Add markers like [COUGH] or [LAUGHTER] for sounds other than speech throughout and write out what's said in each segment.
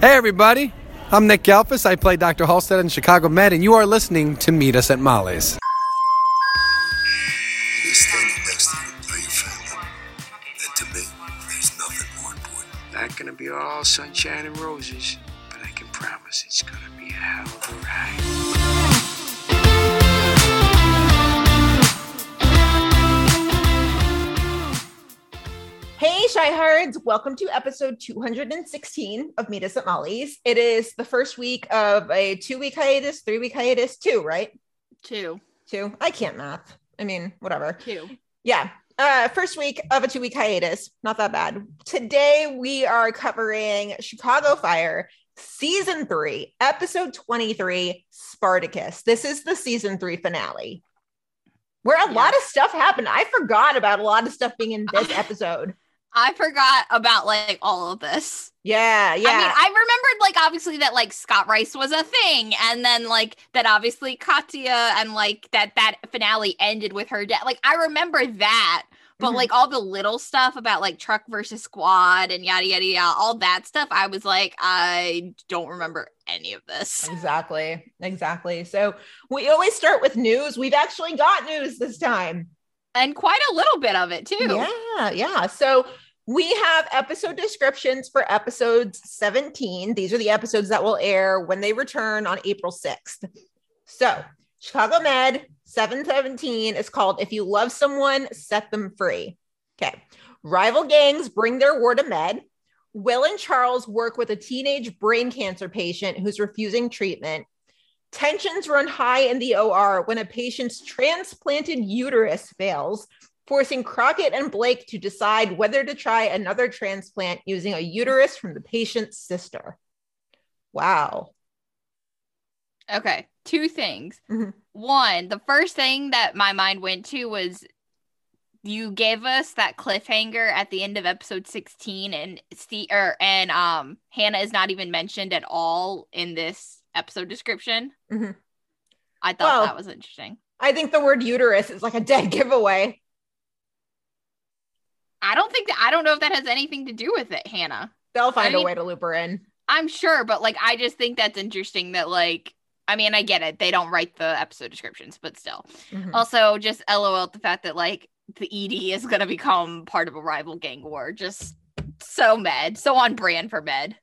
Hey, everybody. I'm Nick Gehlfuss. I play Dr. Halstead in Chicago Med, and you are listening to Meet Us at Molly's. Not gonna be all sunshine and roses, but I can promise it's gonna be a hell of a ride. Hey, Shyhards! Welcome to episode 216 of Meet Us at Molly's. It is the first week of a two week hiatus, three week hiatus, two, right? Two. Two. I can't math. I mean, whatever. Two. Yeah. Uh, first week of a two week hiatus. Not that bad. Today we are covering Chicago Fire, season three, episode 23, Spartacus. This is the season three finale. Where a lot of stuff happened. I forgot about a lot of stuff being in this [LAUGHS] episode. I forgot about like all of this. Yeah, yeah. I mean, I remembered like obviously that like Scott Rice was a thing, and then like that obviously Katya and like that that finale ended with her death. Like I remember that, but Mhm. like all the little stuff about like truck versus squad and yada yada yada, all that stuff, I was like, I don't remember any of this. [LAUGHS] Exactly. Exactly. So we always start with news. We've actually got news this time. And quite a little bit of it too. Yeah. Yeah. So we have episode descriptions for episodes 17. These are the episodes that will air when they return on April 6th. So Chicago Med 717 is called If You Love Someone, Set Them Free. Okay. Rival gangs bring their war to Med. Will and Charles work with a teenage brain cancer patient who's refusing treatment. Tensions run high in the OR when a patient's transplanted uterus fails, forcing Crockett and Blake to decide whether to try another transplant using a uterus from the patient's sister. Wow. Okay, two things. Mhm. One, the first thing that my mind went to was you gave us that cliffhanger at the end of episode 16 and Steve or and um Hannah is not even mentioned at all in this episode description. Mhm. I thought Well- that was interesting. I think the word uterus is like a dead giveaway. I don't think that I don't know if that has anything to do with it, Hannah. They'll find mean- a way to loop her in. I'm sure, but like I just think that's interesting that like I mean, I get it. They don't write the episode descriptions, but still. Mhm. Also, just LOL at the fact that like the ED is gonna become part of a rival gang war. Just so med, so on brand for med.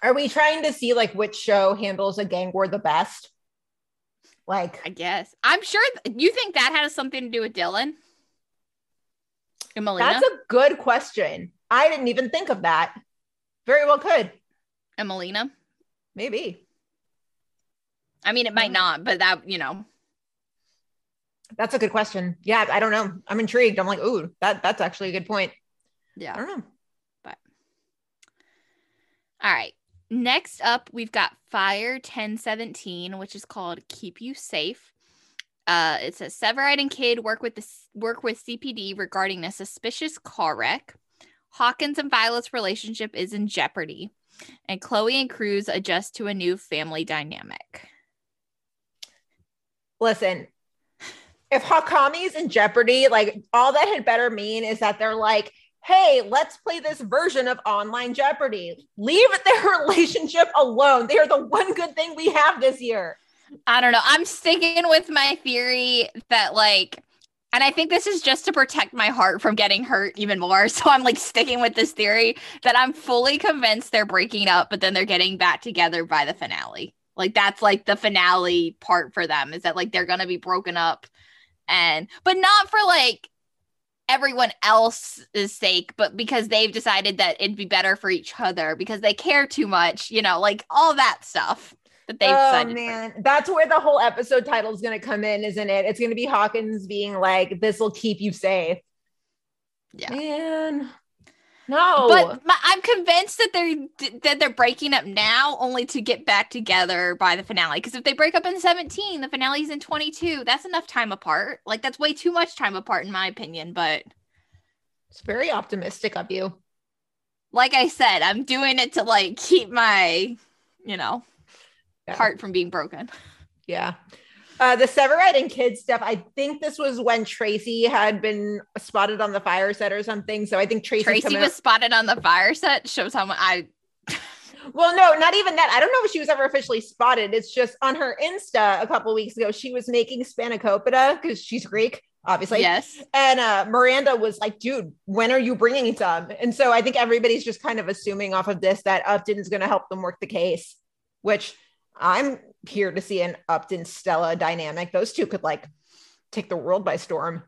Are we trying to see like which show handles a gang war the best? Like, I guess. I'm sure th- you think that has something to do with Dylan that's a good question. I didn't even think of that. Very well could. and Melina. Maybe. I mean, it might not, but that you know. That's a good question. Yeah, I don't know. I'm intrigued. I'm like, ooh, that that's actually a good point. Yeah. I don't know. But All right. Next up, we've got Fire 1017, which is called Keep You Safe. Uh, it says Severide and Kidd work with the work with CPD regarding a suspicious car wreck. Hawkins and Violet's relationship is in jeopardy, and Chloe and Cruz adjust to a new family dynamic. Listen, if Hawkami is in jeopardy, like all that had better mean is that they're like, hey, let's play this version of online Jeopardy. Leave their [LAUGHS] relationship alone. They are the one good thing we have this year. I don't know. I'm sticking with my theory that like and I think this is just to protect my heart from getting hurt even more. [LAUGHS] So I'm like sticking with this theory that I'm fully convinced they're breaking up, but then they're getting back together by the finale. Like that's like the finale part for them is that like they're gonna be broken up and but not for like everyone else's sake, but because they've decided that it'd be better for each other because they care too much, you know, like all that stuff that they've oh man, that's where the whole episode title is going to come in, isn't it? It's going to be Hawkins being like, "This will keep you safe." Yeah. man. No, But my, I'm convinced that they're that they're breaking up now, only to get back together by the finale. Because if they break up in 17, the finale's in 22. That's enough time apart. Like that's way too much time apart, in my opinion. But it's very optimistic of you. like I said, I'm doing it to like keep my, you know, Yeah. heart from being broken. Yeah. Uh, the Severide and Kidd's stuff. I think this was when Tracy had been spotted on the fire set or something. So I think Tracy coming was spotted on the fire set. Shows how much I. [LAUGHS] Well, no, not even that. I don't know if she was ever officially spotted. It's just on her Insta a couple weeks ago, she was making spanakopita because she's Greek, obviously. yes. And uh, Miranda was like, dude, when are you bringing some? And so I think everybody's just kind of assuming off of this that Upton's going to help them work the case, which I'm here to see an Upton Stella dynamic. Those two could like take the world by storm.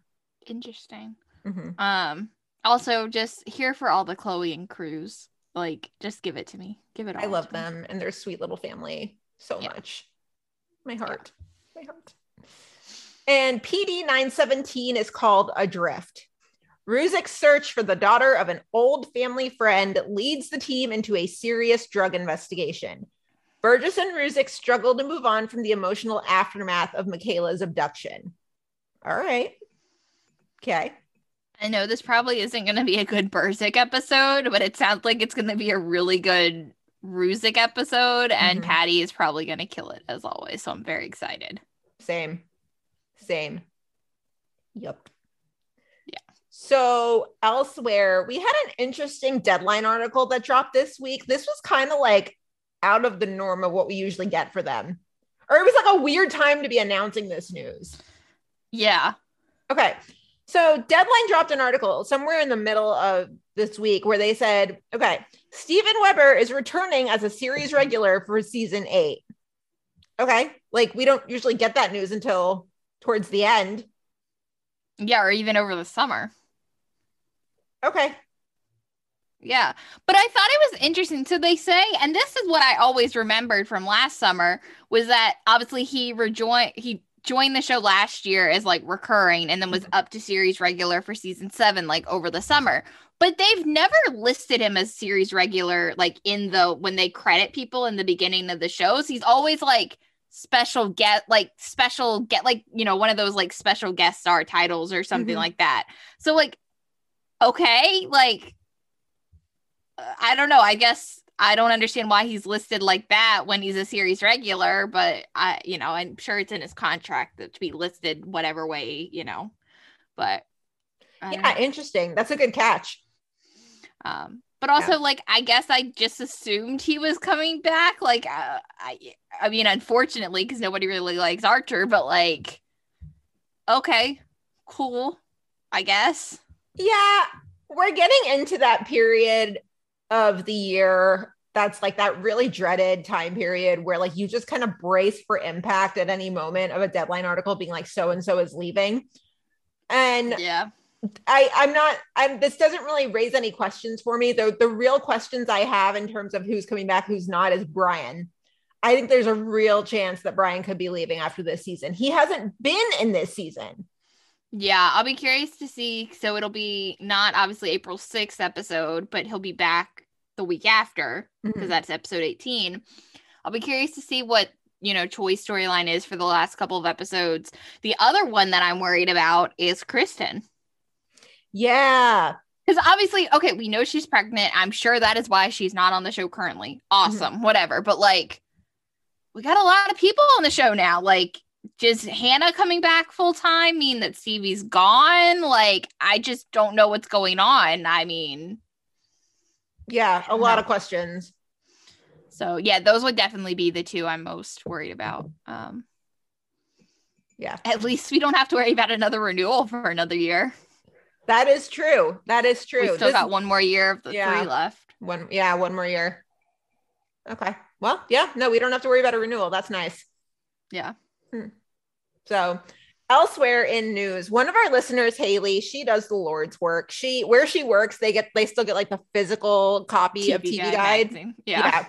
Interesting. Mhm. Um. Also, just here for all the Chloe and Cruz. Like, just give it to me. Give it all. I love to me. them and their sweet little family so Yeah. much. My heart. My heart. And PD 917 is called Adrift. Ruzek's search for the daughter of an old family friend leads the team into a serious drug investigation. Burgess and Ruzek struggle to move on from the emotional aftermath of Makayla's abduction. All right. Okay. I know this probably isn't going to be a good Burzek episode, but it sounds like it's going to be a really good Ruzek episode, and Mhm. Patty is probably going to kill it as always. So I'm very excited. Same. Same. Yep. Yeah. So elsewhere, we had an interesting deadline article that dropped this week. This was kind of like out of the norm of what we usually get for them. Or it was like a weird time to be announcing this news. Yeah. Okay. So Deadline dropped an article somewhere in the middle of this week where they said, okay, Steven Weber is returning as a series regular for season eight. Okay. Like we don't usually get that news until towards the end. Yeah. Or even over the summer. Okay. Yeah. But I thought it was interesting. So they say, and this is what I always remembered from last summer was that obviously he rejoined, he joined the show last year as like recurring and then was up to series regular for season seven, like over the summer. But they've never listed him as series regular, like in the when they credit people in the beginning of the shows. He's always like special get like special get like you know one of those like special guest star titles or something Mhm. like that so like okay like I don't know. I guess I don't understand why he's listed like that when he's a series regular, but I, you know, I'm sure it's in his contract that to be listed whatever way, you know. But Yeah, know. interesting. That's a good catch. um, but also like I guess I just assumed he was coming back. Like uh, I, I mean, unfortunately, because nobody really likes Archer, but like, okay, cool, I guess. Yeah, we're getting into that period of the year that's like that really dreaded time period where like you just kind of brace for impact at any moment of a deadline article being like so and so is leaving. And Yeah. I I'm not I'm this doesn't really raise any questions for me. The the real questions I have in terms of who's coming back, who's not is Brian. I think there's a real chance that Brian could be leaving after this season. He hasn't been in this season. Yeah, I'll be curious to see. So it'll be not obviously April 6th episode, but he'll be back the week after because Mhm. that's episode 18. I'll be curious to see what, you know, Choi's storyline is for the last couple of episodes. The other one that I'm worried about is Kristen. Yeah. Because obviously, okay, we know she's pregnant. I'm sure that is why she's not on the show currently. Awesome, whatever. But like, we got a lot of people on the show now. Like, does Hannah coming back full time mean that Stevie's gone? Like, I just don't know what's going on. I mean, Yeah, a lot of questions. so yeah, those would definitely be the two I'm most worried about. Um, Yeah. at least we don't have to worry about another renewal for another year. That is true. That is true. We still This- got one more year of the Yeah. three left. one yeah, one more year. Okay. Well, yeah, no, we don't have to worry about a renewal. That's nice. Yeah. So elsewhere in news, one of our listeners, Haley, she does the Lord's work. She where she works, they get they still get like the physical copy of TV Guide. magazine. Yeah.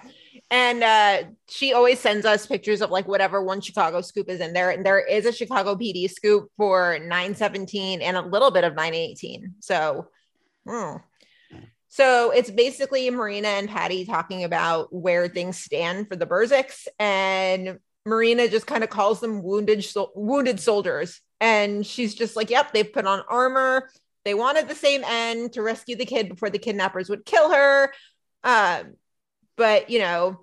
And uh, she always sends us pictures of like whatever one Chicago scoop is in there. And there is a Chicago PD scoop for 917 and a little bit of 918. So, hmm. so it's basically Marina and Patty talking about where things stand for the Burzeks. And Marina just kind of calls them wounded, sol- wounded soldiers. And she's just like, yep, they've put on armor. They wanted the same end to rescue the kid before the kidnappers would kill her. Um, but you know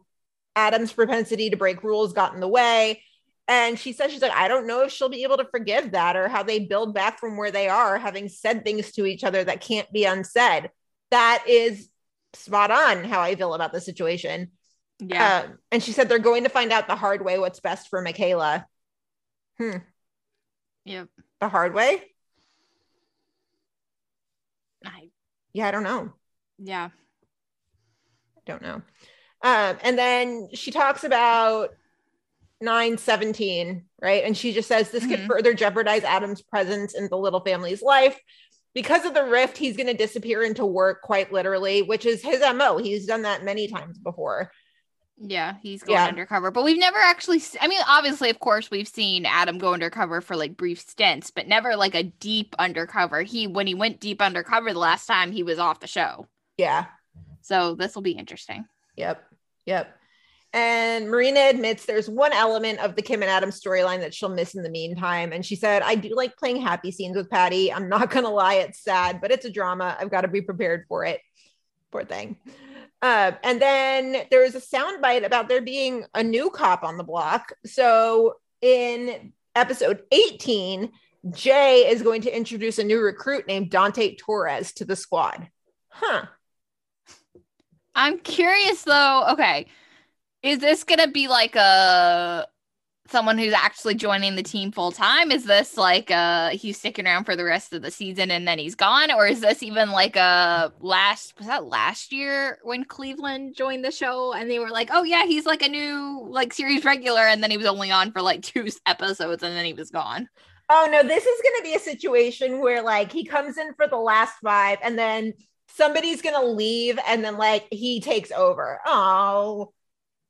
adam's propensity to break rules got in the way and she says she's like i don't know if she'll be able to forgive that or how they build back from where they are having said things to each other that can't be unsaid that is spot on how i feel about the situation Yeah. Um, and she said they're going to find out the hard way what's best for Makayla. Hmm. yep. The hard way? I, Yeah, I don't know. yeah. I don't know. Um, and then she talks about 917, right? And she just says this could Mhm. further jeopardize Adam's presence in the little family's life. Because of the rift, he's going to disappear into work quite literally, which is his MO. He's done that many times before. Yeah, he's going Yeah. undercover, but we've never actually. se- I mean, obviously, of course, we've seen Adam go undercover for like brief stints, but never like a deep undercover. He when he went deep undercover the last time, he was off the show. Yeah. So this will be interesting. Yep. Yep. And Marina admits there's one element of the Kim and Adam storyline that she'll miss in the meantime. And she said, I do like playing happy scenes with Patty. I'm not going to lie, it's sad, but it's a drama. I've got to be prepared for it. Poor thing. Uh, and then there was a soundbite about there being a new cop on the block. So in episode 18, Jay is going to introduce a new recruit named Dante Torres to the squad. Huh. I'm curious though. Okay, is this gonna be like a someone who's actually joining the team full time? Is this like uh he's sticking around for the rest of the season and then he's gone, or is this even like a last was that last year when Cleveland joined the show and they were like, oh yeah, he's like a new like series regular, and then he was only on for like two episodes and then he was gone. Oh no, this is going to be a situation where like he comes in for the last five and then somebody's going to leave and then like he takes over. Oh,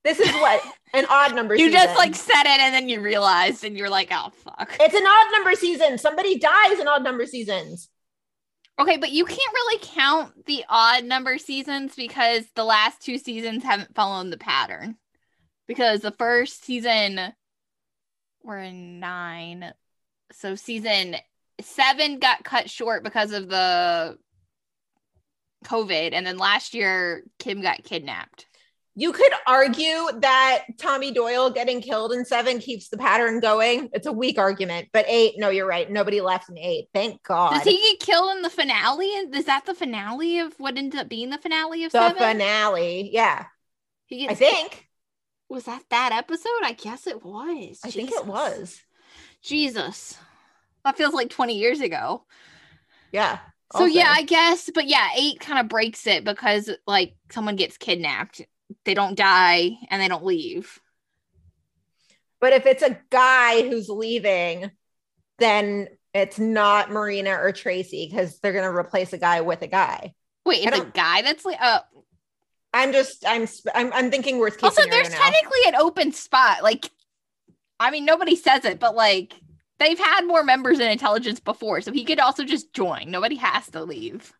this is what an odd number. You season. just like said it and then you realized and you're like, oh fuck. it's an odd number season. Somebody dies in odd number seasons. Okay, but you can't really count the odd number seasons because the last two seasons haven't followed the pattern. Because the first season were in nine. So season seven got cut short because of the COVID. And then last year, Kim got kidnapped. You could argue that Tommy Doyle getting killed in seven keeps the pattern going. It's a weak argument, but eight, no, you're right. Nobody left in eight. Thank God. Does he get killed in the finale? Is that the finale of what ended up being the finale of the seven? finale. Yeah, He gets, I think. Was that that episode? I guess it was. I think it was. Jesus. That feels like 20 years ago. Yeah. So yeah. I guess, but yeah, 8 kind of breaks it because like someone gets kidnapped. They don't die and they don't leave. But if it's a guy who's leaving, then it's not Marina or Tracy because they're going to replace a guy with a guy. Wait, it's a guy that's like uh I'm just I'm I'm, I'm thinking worst case also there's now. technically an open spot. Like I mean nobody says it, but like they've had more members in intelligence before, so he could also just join. Nobody has to leave.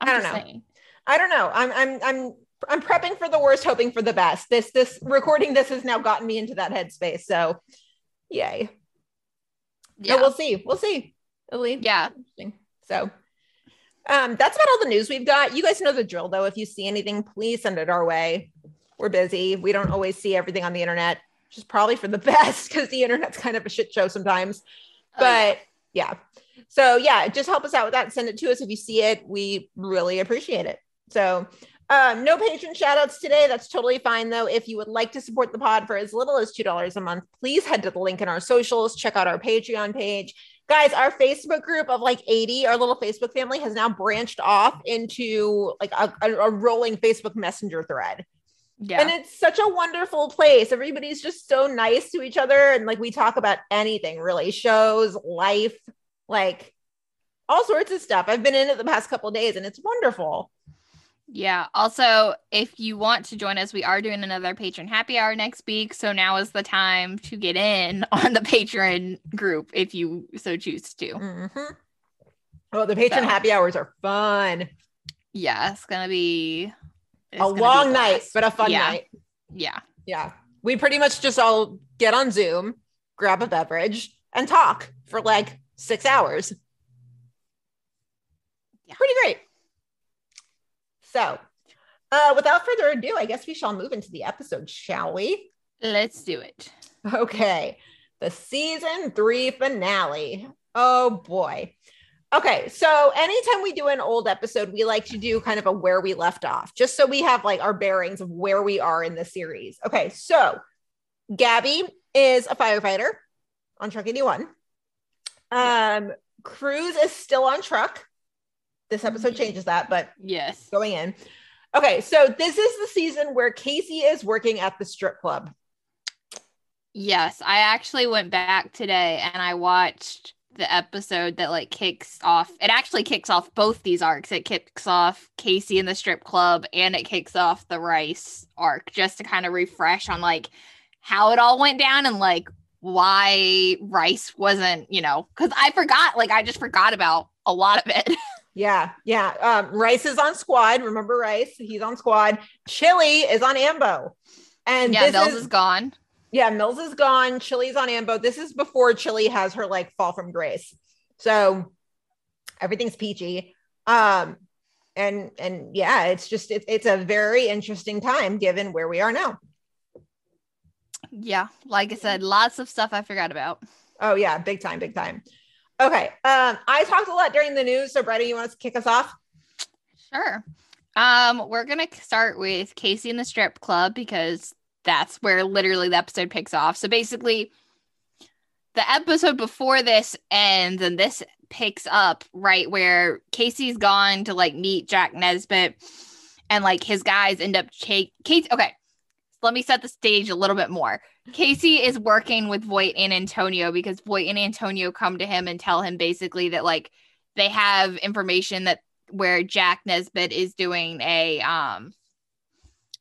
I'm I don't just know. saying. I don't know. I'm I'm I'm I'm prepping for the worst, hoping for the best. This this recording this has now gotten me into that headspace. So, yay. Yeah. No, we'll see. We'll see. It'll yeah. So, um, that's about all the news we've got. You guys know the drill, though. If you see anything, please send it our way. We're busy. We don't always see everything on the internet, which is probably for the [LAUGHS] best because the internet's kind of a shit show sometimes. Oh, yeah. But yeah. So yeah, just help us out with that. Send it to us if you see it. We really appreciate it. So um, no patron shout outs today. That's totally fine though. If you would like to support the pod for as little as $2 a month, please head to the link in our socials, check out our Patreon page. Guys, our Facebook group of like 80, our little Facebook family has now branched off into like a, a, rolling Facebook Messenger thread. yeah. And it's such a wonderful place. Everybody's just so nice to each other. And like we talk about anything really shows, life, like all sorts of stuff. I've been in it the past couple of days and it's wonderful. Yeah. Also, if you want to join us, we are doing another patron happy hour next week. So now is the time to get in [LAUGHS] on the patron group if you so choose to. Mhm. Oh, the patron So. happy hours are fun. Yeah, it's gonna be it's a gonna be long night, but a fun Yeah. night. Yeah. Yeah. We pretty much just all get on Zoom, grab a beverage, and talk for like six hours. Yeah. Pretty great. So, uh, without further ado, I guess we shall move into the episode, shall we? Let's do it. Okay. The season three finale. Oh boy. Okay, so anytime we do an old episode, we like to do kind of a where we left off, just so we have like our bearings of where we are in the series. Okay, so Gabby is a firefighter on Truck 81. Um, Cruz is still on truck. This episode mm-hmm. changes that, but Yes. going in. Okay, so this is the season where Casey is working at the strip club. Yes. I actually went back today and I watched the episode that like kicks off. It actually kicks off both these arcs. It kicks off Casey in the strip club and it kicks off the Rice arc just to kind of refresh on like how it all went down and like why Rice wasn't, you know, because I forgot, like I just forgot about a lot of it. [LAUGHS] Yeah, yeah. Um, Rice is on squad. Remember Rice? He's on squad. Chili is on Ambo. And yeah, Mills is, is gone. yeah, Mills is gone. Chili's on Ambo. This is before Chili has her like fall from grace. So everything's peachy. Um, and and yeah, it's just it's it's a very interesting time given where we are now. Yeah, like I said, lots of stuff I forgot about. Oh yeah, big time, big time. Okay. Um, I talked a lot during the news. So Brady, you want to kick us off? Sure. Um, we're gonna start with Casey in the strip club because that's where literally the episode picks off. So basically, the episode before this ends, and this picks up right where Casey's gone to like meet Jack Nesbitt, and like his guys end up take Casey. Okay, let me set the stage a little bit more. Casey is working with Voight and Antonio because Voight and Antonio come to him and tell him basically that like they have information that where Jack Nesbitt is doing a um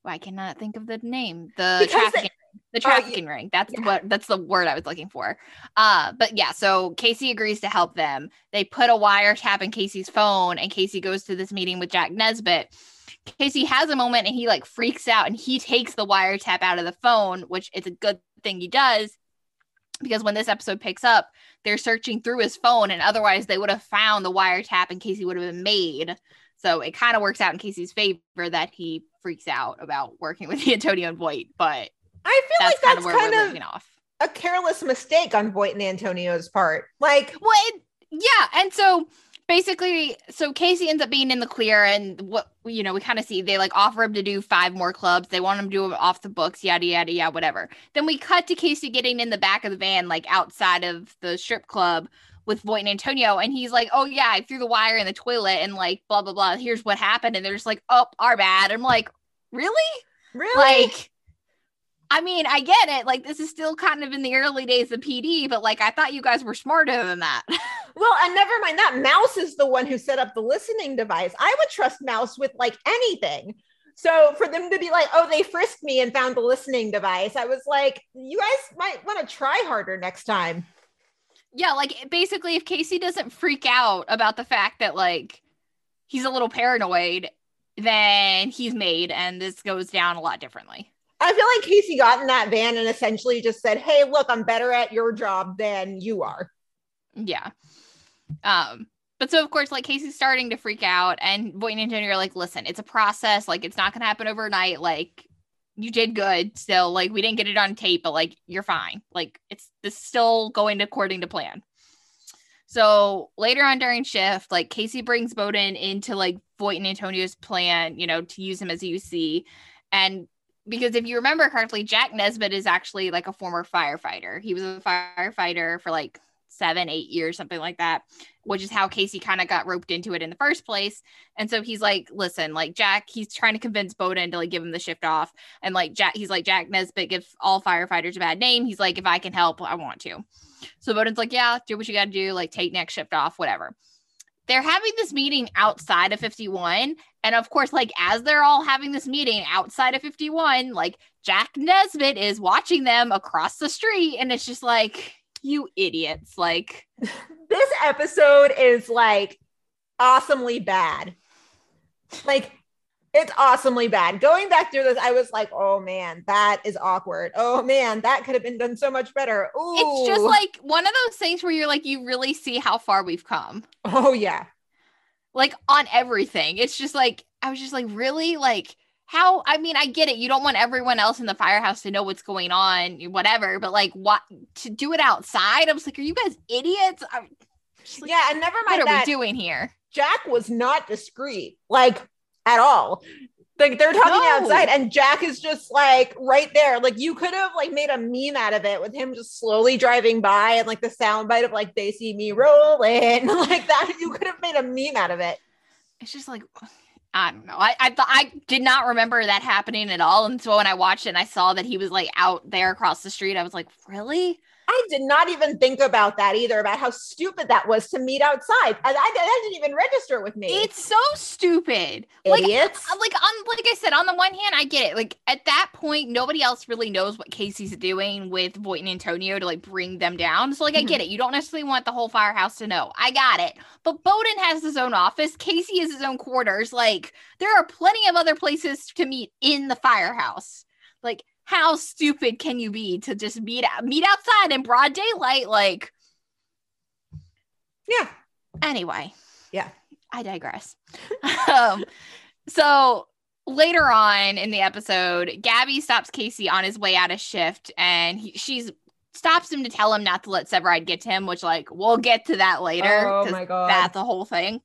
well, I cannot think of the name. The Because trafficking ring. the Oh, trafficking ring. That's yeah. what that's the word I was looking for. Uh but yeah, so Casey agrees to help them. They put a wiretap in Casey's phone and Casey goes to this meeting with Jack Nesbitt. Casey has a moment and he like freaks out and he takes the wiretap out of the phone, which it's a good thing he does because when this episode picks up, they're searching through his phone and otherwise they would have found the wiretap and Casey would have been made. So it kind of works out in Casey's favor that he freaks out about working with [LAUGHS] Antonio and Voight, but I feel that's like kind that's of where kind we're of off. a careless mistake on Voight and Antonio's part. Like, Well, it, yeah, and so basically, so Casey ends up being in the clear, and what you know, we kind of see they like offer him to do five more clubs. They want him to do off the books, yada yada yada, whatever. Then we cut to Casey getting in the back of the van, like outside of the strip club with Voight and Antonio, and he's like, "Oh yeah, I threw the wire in the toilet, and like blah blah blah. Here's what happened," and they're just like, "Oh, our bad." I'm like, really? really? Like. I mean, I get it. Like, this is still kind of in the early days of PD, but like, I thought you guys were smarter than that. [LAUGHS] well, and never mind that. Mouse is the one who set up the listening device. I would trust Mouse with like anything. So for them to be like, oh, they frisked me and found the listening device, I was like, you guys might want to try harder next time. Yeah, like basically, if Casey doesn't freak out about the fact that like he's a little paranoid, then he's made, and this goes down a lot differently. I feel like Casey got in that van and essentially just said, hey, look, I'm better at your job than you are. Yeah. Um. But so of course, like Casey's starting to freak out, and Voight and Antonio are like, "Listen, it's a process. Like, it's not gonna happen overnight. Like, you did good. Still, like, we didn't get it on tape, but like, you're fine. Like, it's this still going according to plan." So later on during shift, like Casey brings Bowden into like Voight and Antonio's plan, you know, to use him as a UC. And because if you remember correctly, Jack Nesbitt is actually like a former firefighter. He was a firefighter for like seven, eight years, something like that, which is how Casey kind of got roped into it in the first place. And so he's like, listen, like Jack, he's trying to convince Bowden to like give him the shift off. And like Jack, he's like, Jack Nesbitt gives all firefighters a bad name. He's like, if I can help, I want to. So Bowden's like, yeah, do what you got to do, like take next shift off, whatever. They're having this meeting outside of 51. And of course, like as they're all having this meeting outside of 51, like Jack Nesbitt is watching them across the street. And it's just like, you idiots. Like, [LAUGHS] This episode is like awesomely bad. Like, it's awesomely bad. Going back through this, I was like, oh man, that is awkward. Oh man, that could have been done so much better. Ooh. it's just like one of those things where you're like, you really see how far we've come. oh yeah. like on everything. It's just like I was just like, really? Like how I mean, I get it. You don't want everyone else in the firehouse to know what's going on, whatever, but like what to do it outside? I was like, are you guys idiots? Like, Yeah, and never mind. what are that. we doing here? Jack was not discreet, like at all. Like they're talking No. outside, and Jack is just like right there. Like you could have like made a meme out of it with him just slowly driving by and like the soundbite of like they see me rolling [LAUGHS] like that. You could have made a meme out of it. It's just like I don't know. I I thought I did not remember that happening at all. And so when I watched it and I saw that he was like out there across the street, I was like, really? I did not even think about that either, about how stupid that was to meet outside. And I, that didn't even register with me. It's so stupid. Like idiots. Uh, like on like I said, on the one hand, I get it. Like at that point, nobody else really knows what Casey's doing with Voight and Antonio to like bring them down. So like I get it. You don't necessarily want the whole firehouse to know. I got it. But Bowden has his own office. Casey has his own quarters. Like there are plenty of other places to meet in the firehouse. Like how stupid can you be to just meet meet outside in broad daylight? Like yeah. anyway Yeah. i digress [LAUGHS] um so later on in the episode gabby stops casey on his way out of shift and he, she's stops him to tell him not to let severide get to him which like we'll get to that later Oh my God. that's the whole thing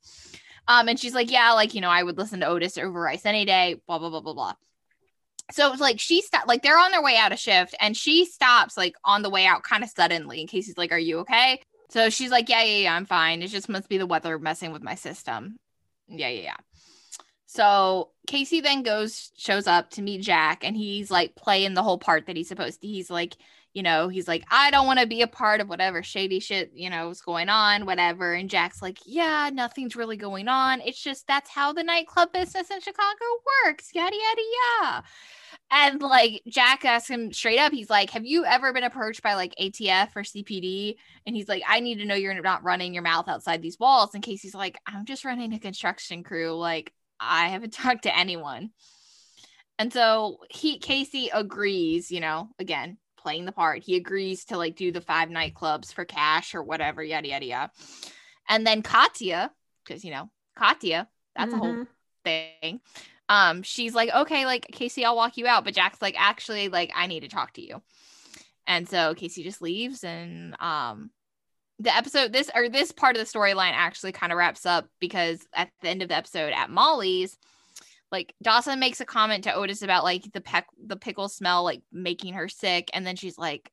um and she's like yeah like you know i would listen to otis over rice any day blah blah blah blah blah so it's like she stopped like they're on their way out of shift and she stops like on the way out kind of suddenly in case he's like are you okay? So she's like yeah yeah yeah i'm fine. It just must be the weather messing with my system. Yeah yeah yeah. So casey then goes shows up to meet jack and he's like playing the whole part that he's supposed to he's like you know he's like i don't want to be a part of whatever shady shit you know is going on whatever and jack's like yeah nothing's really going on it's just that's how the nightclub business in chicago works yada yada yada and like Jack asks him straight up, he's like, Have you ever been approached by like ATF or CPD? And he's like, I need to know you're not running your mouth outside these walls. And Casey's like, I'm just running a construction crew. Like, I haven't [LAUGHS] talked to anyone. And so he Casey agrees, you know, again, playing the part. He agrees to like do the five nightclubs for cash or whatever, yada yada yada. And then Katya, because you know, Katya, that's a whole Mhm. thing. Um, she's like, okay, like Casey, I'll walk you out. But Jack's like, actually, like, I need to talk to you. And so Casey just leaves, and um, the episode this or this part of the storyline actually kind of wraps up because at the end of the episode at Molly's, like Dawson makes a comment to Otis about like the peck the pickle smell like making her sick, and then she's like,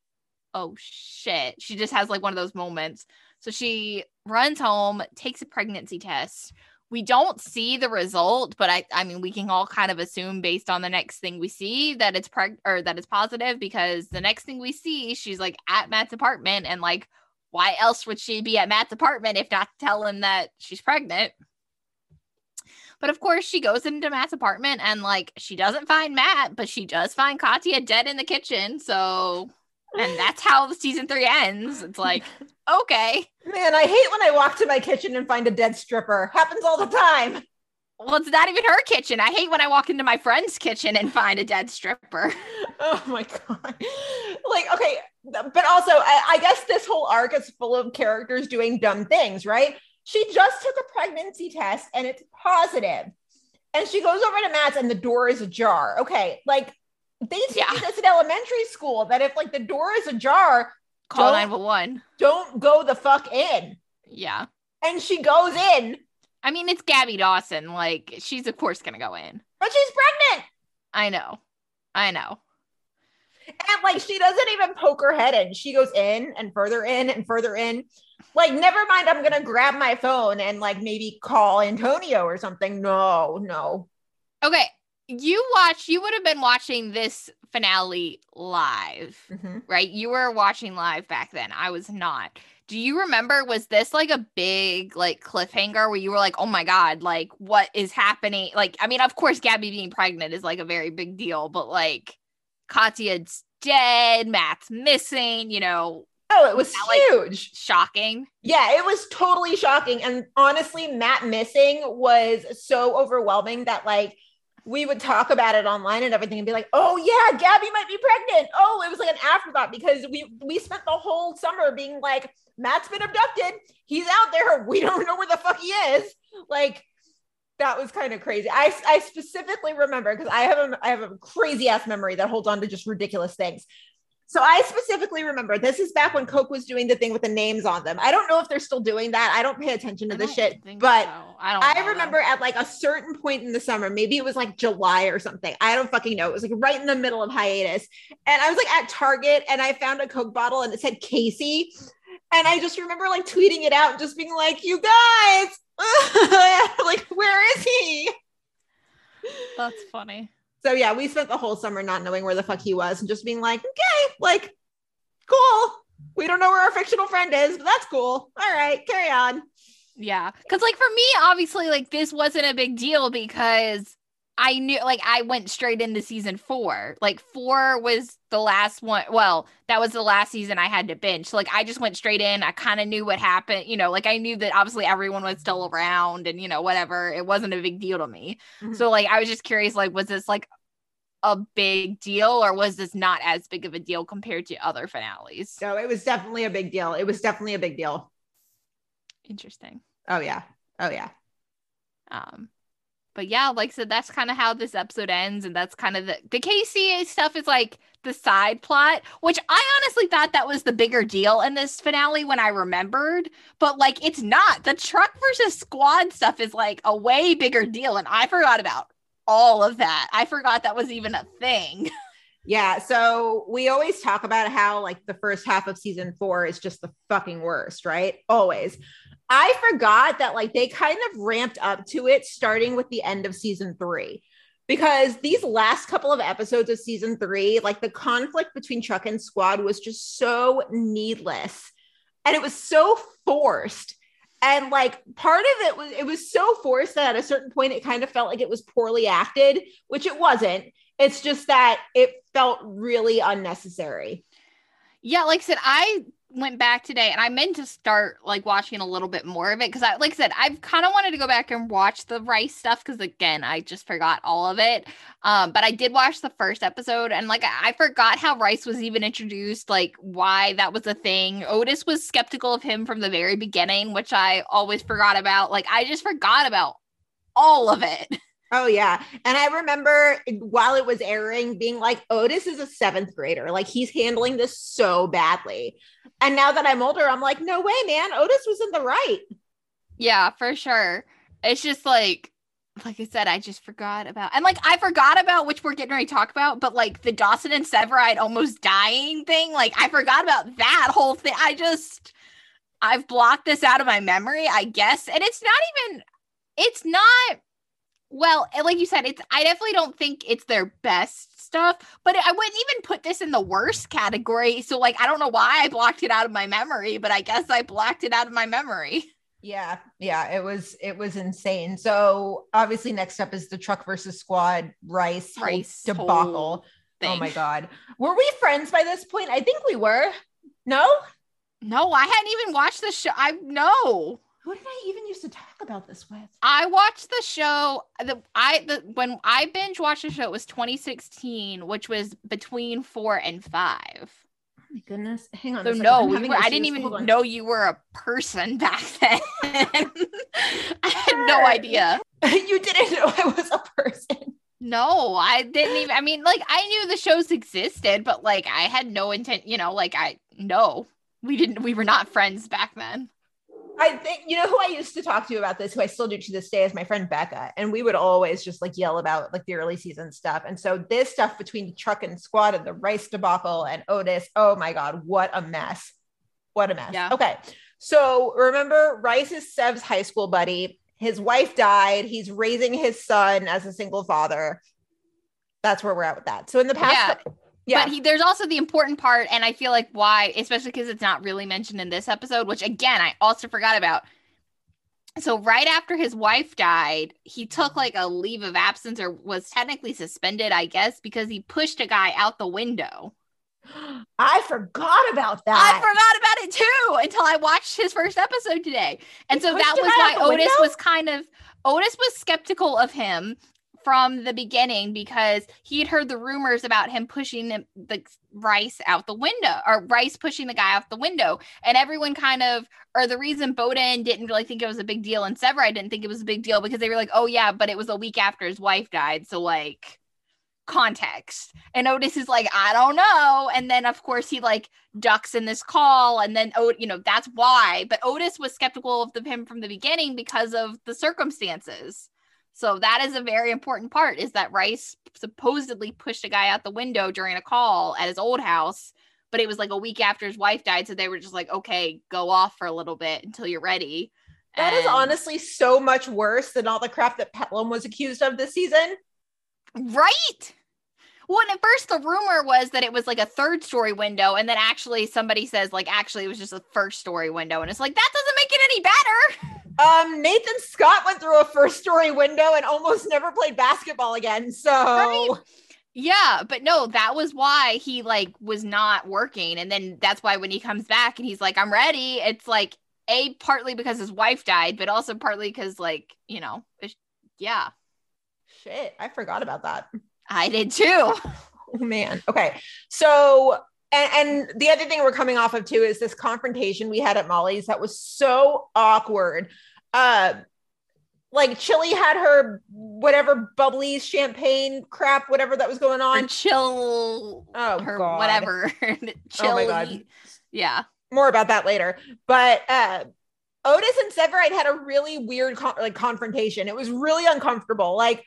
oh shit. She just has like one of those moments. So she runs home, takes a pregnancy test. We don't see the result, but I I mean we can all kind of assume based on the next thing we see that it's preg or that it's positive because the next thing we see she's like at Matt's apartment and like why else would she be at Matt's apartment if not tell him that she's pregnant? But of course, she goes into Matt's apartment and like she doesn't find Matt, but she does find Katya dead in the kitchen. So, and that's how the season three ends. It's like, [LAUGHS] okay, Man, I hate when I walk to my kitchen and find a dead stripper. Happens all the time. well, it's not even her kitchen. I hate when I walk into my friend's kitchen and find a dead stripper. [LAUGHS] Oh my god. Like, okay, but also I, I guess this whole arc is full of characters doing dumb things, right? She just took a pregnancy test and it's positive. And she goes over to Matt's and the door is ajar. Okay, like they teach Yeah. us in elementary school that if like the door is ajar, Call Don't- 911. don't go the fuck in. Yeah. And she goes in, I mean, it's Gabby Dawson. Like, she's of course to go in. but she's pregnant. I know. I know. And like she doesn't even poke her head in. She goes in and further in and further in. Like, never mind, I'm gonna grab my phone and like maybe call Antonio or something. No, no. Okay. You watch, you would have been watching this finale live. Mhm. right? You were watching live back then. I was not. Do you remember? Was this like a big like cliffhanger where you were like, oh my God, like what is happening? Like, I mean, of course, Gabby being pregnant is like a very big deal, but like Katya's dead, Matt's missing, you know, Oh, it was like- huge. shocking. Yeah, it was totally shocking. And honestly, Matt missing was so overwhelming that like we would talk about it online and everything and be like, oh yeah, Gabby might be pregnant. Oh, it was like an afterthought because we we spent the whole summer being like, Matt's been abducted. He's out there. [LAUGHS] We don't know where the fuck he is. Like that was kind of crazy. I I specifically remember because I have a I have a crazy ass memory that holds on to just ridiculous things. So I specifically remember this is back when Coke was doing the thing with the names on them. I don't know if they're still doing that. I don't pay attention to this shit, but so. I. I remember at like a certain point in the summer, maybe it was like July or something. I don't fucking know. It was like right in the middle of hiatus. And I was like at Target and I found a Coke bottle and it said Casey. And I just remember like tweeting it out and just being like, you guys, [LAUGHS] like, where is he? That's funny. So yeah, we spent the whole summer not knowing where the fuck he was and just being like, okay, like, cool. We don't know where our fictional friend is, but that's cool. All right, carry on. Yeah. Cause like for me, obviously, like this wasn't a big deal because I knew like I went straight into season four. Like four was the last one. Well, that was the last season I had to binge. So like I just went straight in. I kind of knew what happened. You know, like I knew that obviously everyone was still around and you know, whatever. It wasn't a big deal to me. Mhm. So like I was just curious, like, was this like a big deal or was this not as big of a deal compared to other finales? So it was definitely a big deal. It was definitely a big deal. Interesting. Oh yeah. Oh yeah. Um, but yeah, like I said, that's kind of how this episode ends, and that's kind of the the Casey stuff is like the side plot, which I honestly thought that was the bigger deal in this finale when I remembered, but like it's not. The truck versus squad stuff is like a way bigger deal, and I forgot about all of that. I forgot that was even a thing. [LAUGHS] Yeah. So we always talk about how like the first half of season four is just the fucking worst, right? Always. I forgot that like they kind of ramped up to it starting with the end of season three. Because these last couple of episodes of season three, like the conflict between Chuck and Squad was just so needless and it was so forced. And like part of it was it was so forced that at a certain point it kind of felt like it was poorly acted, which it wasn't. It's just that it felt really unnecessary. Yeah, like I said, I went back today and I meant to start like watching a little bit more of it because I like I said, I've kind of wanted to go back and watch the rice stuff because again, I just forgot all of it. Um, but I did watch the first episode and like I I forgot how rice was even introduced, like why that was a thing. Otis was skeptical of him from the very beginning, which I always forgot about. Like I just forgot about all of it. [LAUGHS] Oh yeah. And I remember while it was airing being like, Otis is a seventh grader. Like he's handling this so badly. And now that I'm older, I'm like, no way, man. Otis was in the right. Yeah, for sure. It's just like, like I said, I just forgot about, and like I forgot about which we're getting ready to talk about, but like the Dawson and Severide almost dying thing, like I forgot about that whole thing. I just, I've blocked this out of my memory, I guess, and it's not even, it's not. Well, like you said, it's. I definitely don't think it's their best stuff, but I wouldn't even put this in the worst category. So, like, I don't know why I blocked it out of my memory, but I guess I blocked it out of my memory. Yeah, yeah, it was it was insane. So obviously next up is the truck versus squad rice, Rice debacle. whole Oh my god. Were we friends by this point? I think we were. No? No, I hadn't even watched the show. I no. Who did I even used to talk about this with? I watched the show. The I the when I binge watched the show, it was 2016, which was between four and five. Oh my goodness. Hang on. So no, we were, I didn't even know you were a person [LAUGHS] back then. [LAUGHS] I had no idea. [LAUGHS] you didn't know I was a person. No, I didn't even. I mean, like I knew the shows existed, but like I had no intent. You know, like I no, we didn't. We were not friends back then. I think you know who I used to talk to about this, who I still do to this day, is my friend Becca, and we would always just like yell about like the early season stuff. And so this stuff between Truck and Squad and the Rice debacle and Otis, oh my god, what a mess! What a mess. Yeah. Okay, so remember, Rice is Sev's high school buddy. His wife died. He's raising his son as a single father. That's where we're at with that. So in the past, Yeah. Yeah, But he, there's also the important part, and I feel like why, especially because it's not really mentioned in this episode, which again I also forgot about. So right after his wife died, he took like a leave of absence, or was technically suspended, I guess, because he pushed a guy out the window. [GASPS] I forgot about that. I forgot about it too until I watched his first episode today. And He so that was why Otis window? was kind of Otis was skeptical of him from the beginning because he had heard the rumors about him pushing the, the Rice out the window or Rice pushing the guy out the window. And everyone kind of or the reason Bowden didn't really think it was a big deal and Severide didn't think it was a big deal because they were like, "Oh yeah, but it was a week after his wife died." So like context. And Otis is like, I don't know. And then of course he like ducks in this call, and then oh, you know that's why. But Otis was skeptical of the, him from the beginning because of the circumstances. So that is a very important part. Is that Rice supposedly pushed a guy out the window during a call at his old house, but it was like a week after his wife died, so they were just like, okay, go off for a little bit until you're ready. That is And- honestly so much worse than all the crap that Petlum was accused of this season. Right. Well, and at first the rumor was that it was like a third story window, and then actually somebody says like actually it was just a first story window, and it's like that doesn't make it any better. [LAUGHS] Um, Nathan Scott went through a first story window and almost never played basketball again. So Right. Yeah, but no, that was why he like was not working, and then that's why when he comes back and he's like I'm ready, it's like a partly because his wife died, but also partly because like you know, yeah, shit, I forgot about that. I did too. [LAUGHS] Oh man. Okay. So and, and the other thing we're coming off of too is this confrontation we had at Molly's that was so awkward. Uh like Chili had her whatever bubbly champagne crap, whatever that was going on. chill, Oh or god. whatever. chill. [LAUGHS] Oh my God. Yeah. More about that later. But uh Otis and Severide had a really weird con- like confrontation. It was really uncomfortable. Like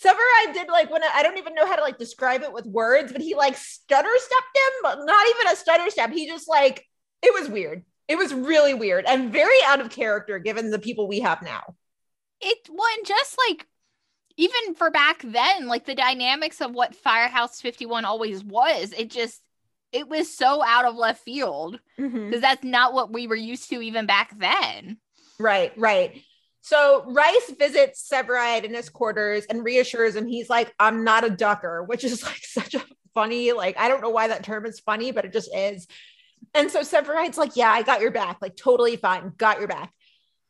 Severide did like when I, I don't even know how to like describe it with words, but he like stutter stepped him, but not even a stutter step. He just like it was weird. It was really weird and very out of character given the people we have now. it one just like even for back then like the dynamics of what firehouse 51 always was it just it was so out of left field mm-hmm. because that's not what we were used to even back then Right, right. So Rice visits Severide in his quarters and reassures him he's like, I'm not a ducker, which is like [LAUGHS] such a funny, like, I don't know why that term is funny, but it just is. And so Severide's like, Yeah, I got your back, like, totally fine, got your back.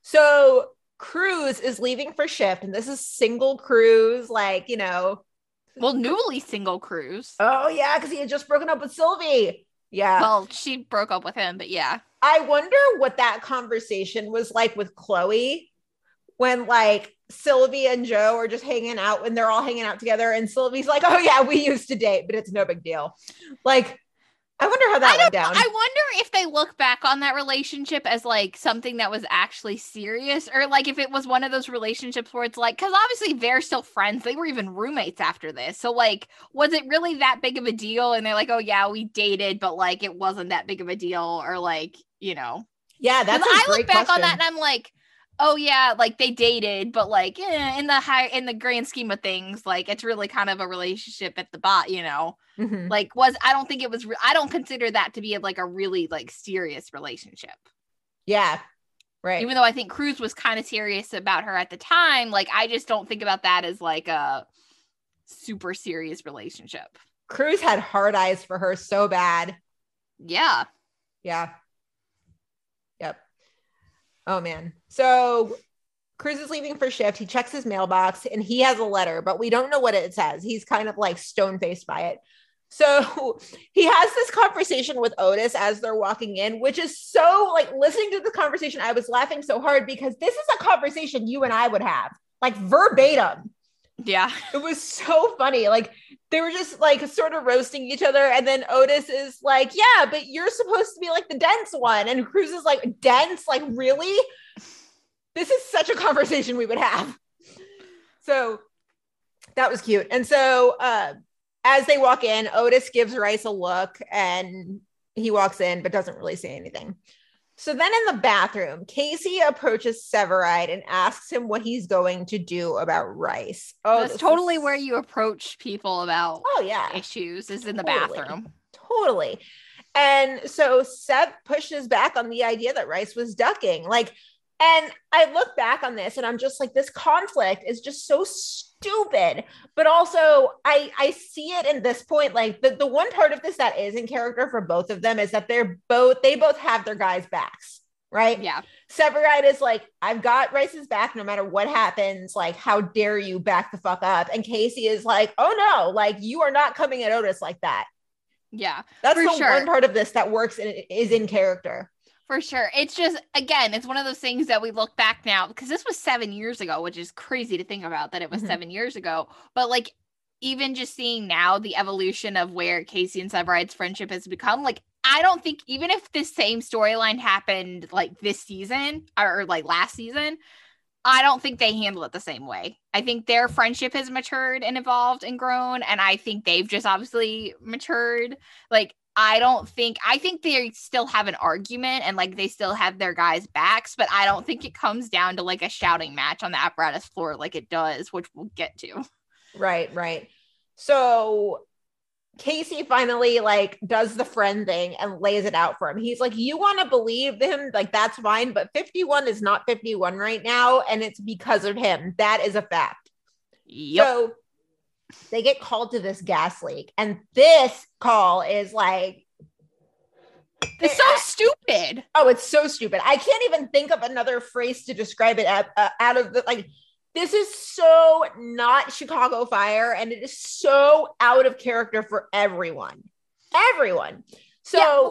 So Cruz is leaving for shift, and this is single Cruz, like, you know, well newly single Cruz oh, yeah, because he had just broken up with Sylvie. Yeah. well she broke up with him but yeah I wonder what that conversation was like with Chloe when like Sylvie and Joe are just hanging out when they're all hanging out together and Sylvie's like, "Oh yeah, we used to date, but it's no big deal." Like I wonder how that I went down. I wonder if they look back on that relationship as like something that was actually serious or like if it was one of those relationships where it's like cuz obviously they're still friends. They were even roommates after this. So like was it really that big of a deal and they're like, "Oh yeah, we dated, but like it wasn't that big of a deal" or like, you know. Yeah, that's a I look back on that and I'm like, "Oh yeah, like they dated, but like eh, in the high in the grand scheme of things, like it's really kind of a relationship at the bot, you know." Mhm. like was i don't think it was re- i don't consider that to be like a really like serious relationship Yeah. Right. even though i think cruz was kind of serious about her at the time like i just don't think about that as like a super serious relationship Cruz had hard eyes for her so bad. yeah Yeah. Oh man. So Cruz is leaving for shift. He checks his mailbox and he has a letter, but we don't know what it says. He's kind of like stone faced by it. So [LAUGHS] he has this conversation with Otis as they're walking in, which is so like listening to the conversation. I was laughing so hard because this is a conversation you and I would have, like verbatim yeah it was so funny. Like they were just like sort of roasting each other. And then Otis is like, Yeah, but you're supposed to be like the dense one. And Cruz is like, Dense? Like, really? This is such a conversation we would have. So that was cute. And so uh as they walk in, Otis gives Rice a look and he walks in, but doesn't really say anything. So then in the bathroom, Casey approaches Severide and asks him what he's going to do about Rice. Oh, that's totally is- where you approach people about Oh yeah, issues is in the Totally. bathroom totally. And so Seb pushes back on the idea that Rice was ducking. Like, and I look back on this and I'm just like, this conflict is just so stupid. But also, I I see it in this point. Like the, the one part of this that is in character for both of them is that they're both they both have their guys' backs, right? yeah Severide is like, I've got Rice's back no matter what happens. Like, how dare you back the fuck up? And Casey is like, oh no, like you are not coming at Otis like that. yeah That's the sure. one part of this that works and is in character. For sure. It's just, again, it's one of those things that we look back now because this was seven years ago, which is crazy to think about that it was Mhm. seven years ago. But like, even just seeing now the evolution of where Casey and Severide's friendship has become, like I don't think even if this same storyline happened like this season or like last season, I don't think they handle it the same way. I think their friendship has matured and evolved and grown. And I think they've just obviously matured. Like, I don't think, I think they still have an argument and like they still have their guys' backs, but I don't think it comes down to like a shouting match on the apparatus floor like it does, which we'll get to. Right, right. So Casey finally like does the friend thing and lays it out for him. He's like, You want to believe him? Like, that's fine, but 51 is not 51 right now. And it's because of him. That is a fact. Yep. So they get called to this gas leak. And this call is like, it's so stupid. oh, it's so stupid. I can't even think of another phrase to describe it at, uh, out of the like, this is so not Chicago Fire and it is so out of character for everyone. Everyone. So Yeah.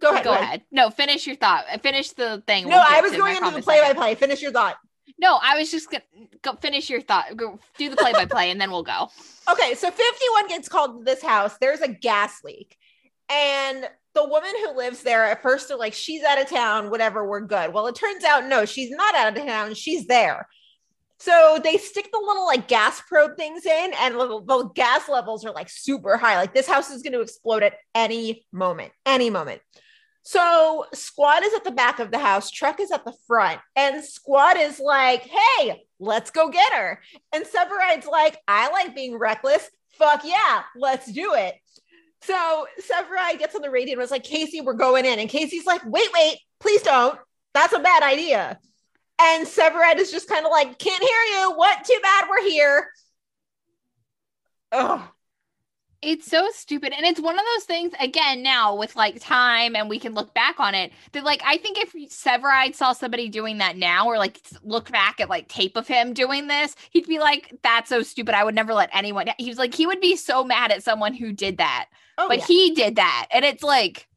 go ahead. Go ahead. No, finish your thought. Finish the thing. No, We'll I was going into the play by play. Finish your thought. No, I was just gonna go finish your thought. Go do the play by play, and then we'll go. [LAUGHS] Okay, so 51 gets called to this house. There's a gas leak. And the woman who lives there at first are like, she's out of town, whatever, we're good. Well, it turns out, no, she's not out of town, she's there. So they stick the little like gas probe things in, and the, the gas levels are like super high. Like this house is going to explode at any moment, any moment. So Squad is at the back of the house, Truck is at the front, and Squad is like, hey, let's go get her. And Severide's like, I like being reckless. Fuck yeah, let's do it. So Severide gets on the radio and was like, Casey, we're going in. And Casey's like, wait, wait, please don't. That's a bad idea. And Severide is just kind of like, can't hear you. What? Too bad we're here. Oh, It's so stupid. And it's one of those things, again, now with like time and we can look back on it, that like I think if Severide saw somebody doing that now or like look back at like tape of him doing this, he'd be like, that's so stupid. I would never let anyone. He was like, he would be so mad at someone who did that. oh but yeah. he did that. And it's like,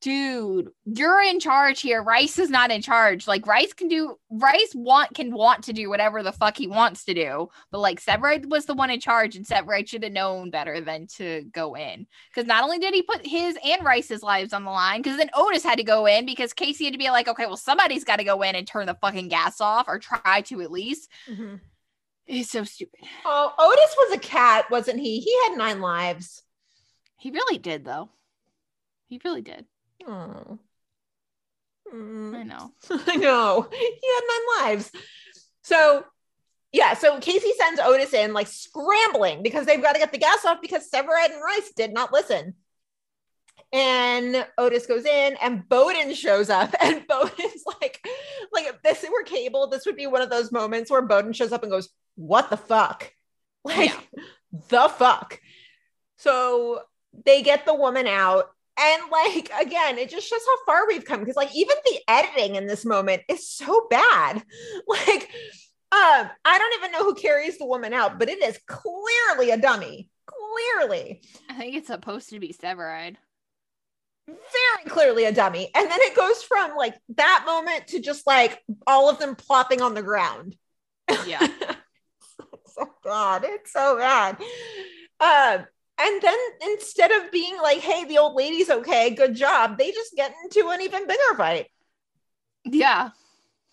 dude, you're in charge here. Rice is not in charge. Like Rice can do Rice want can want to do whatever the fuck he wants to do. But like Severide was the one in charge, and Severide should have known better than to go in. Because not only did he put his and Rice's lives on the line, because then Otis had to go in because Casey had to be like, okay, well, somebody's got to go in and turn the fucking gas off or try to at least. Mhm. It's so stupid. Oh, Otis was a cat, wasn't he? He had nine lives. He really did though. He really did. Oh. Mm. I know. [LAUGHS] I know. He had nine lives. So, yeah, so Casey sends Otis in like scrambling because they've got to get the gas off because Severide and Rice did not listen. And Otis goes in and Boden shows up [LAUGHS] and Boden's like, like if this were cable, this would be one of those moments where Boden shows up and goes, what the fuck? Like the fuck. So they get the woman out and like again, it just shows how far we've come because like even the editing in this moment is so bad. [LAUGHS] Like, um, I don't even know who carries the woman out, but it is clearly a dummy. Clearly, I think it's supposed to be Severide. very clearly a dummy. And then it goes from like that moment to just like all of them plopping on the ground. Yeah. [LAUGHS] so bad. It's so bad. Um, and then instead of being like, hey, the old lady's okay, good job, they just get into an even bigger fight. Yeah.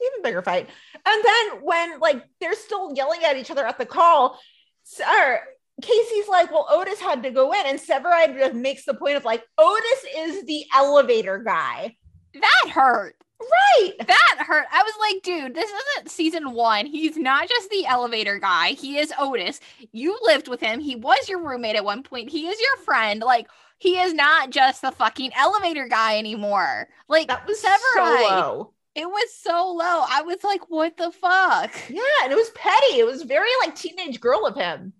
even bigger fight. And then when like they're still yelling at each other at the call, s- or Casey's like, well, Otis had to go in, and Severide just makes the point of like, Otis is the elevator guy. That hurt. Right. That hurt. I was like, dude, this isn't season one. He's not just the elevator guy. He is Otis. You lived with him. He was your roommate at one point. He is your friend. Like, he is not just the fucking elevator guy anymore. Like, That was so low. It was so low. I was like, what the fuck? Yeah, and it was petty. It was very like teenage girl of him.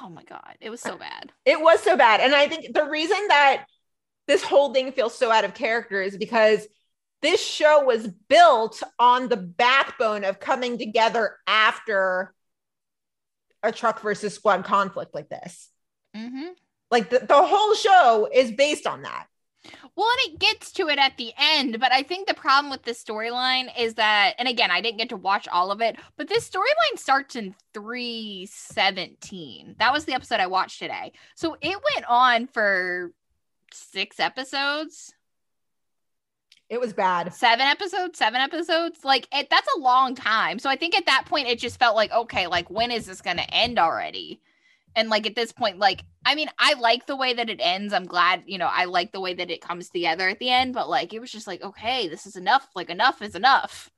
Oh my God. It was so uh, bad. It was so bad. And I think the reason that this whole thing feels so out of character is because this show was built on the backbone of coming together after a truck versus squad conflict like this. hmm Like the, the whole show is based on that. Well, and it gets to it at the end, but I think the problem with this storyline is that, and again, I didn't get to watch all of it, but this storyline starts in 317. That was the episode I watched today. So it went on for six episodes, It was bad. seven episodes, seven episodes. Like, it, that's a long time. So I think at that point, it just felt like, okay, like, when is this going to end already? And like at this point, like, I mean, I like the way that it ends. I'm glad, you know, I like the way that it comes together at the end, but like, it was just like, okay, this is enough. Like, enough is enough.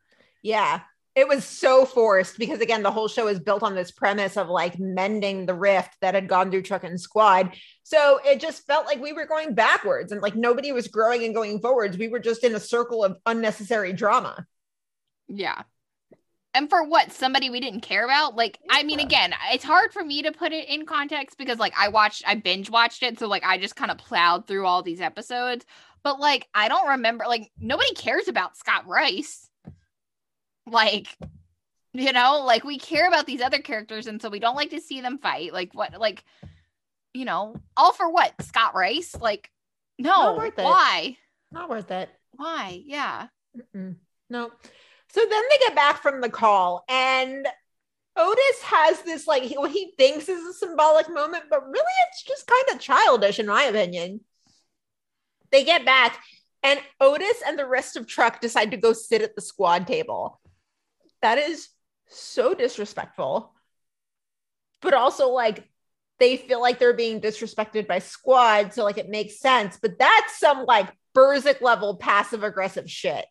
Yeah. It was so forced because again, the whole show is built on this premise of like mending the rift that had gone through Truck and Squad. So it just felt like we were going backwards and like nobody was growing and going forwards. We were just in a circle of unnecessary drama. Yeah. And for what? Somebody we didn't care about? Like, I mean, again, it's hard for me to put it in context because, like, I watched, I binge watched it. So, like, I just kind of plowed through all these episodes. But, like, I don't remember, like, nobody cares about Scott Rice. Like, you know, like, we care about these other characters. And so we don't like to see them fight. Like, what, like, you know, all for what? Scott Rice? Like, no. Not worth it. Why? Not worth it. Why? Yeah. Mm-mm. No. So then they get back from the call, and Otis has this like he, what he thinks is a symbolic moment, but really it's just kind of childish, in my opinion. They get back, and Otis and the rest of Truck decide to go sit at the squad table. That is so disrespectful, but also like they feel like they're being disrespected by squad, so like it makes sense. But that's some like Berserk level passive aggressive shit.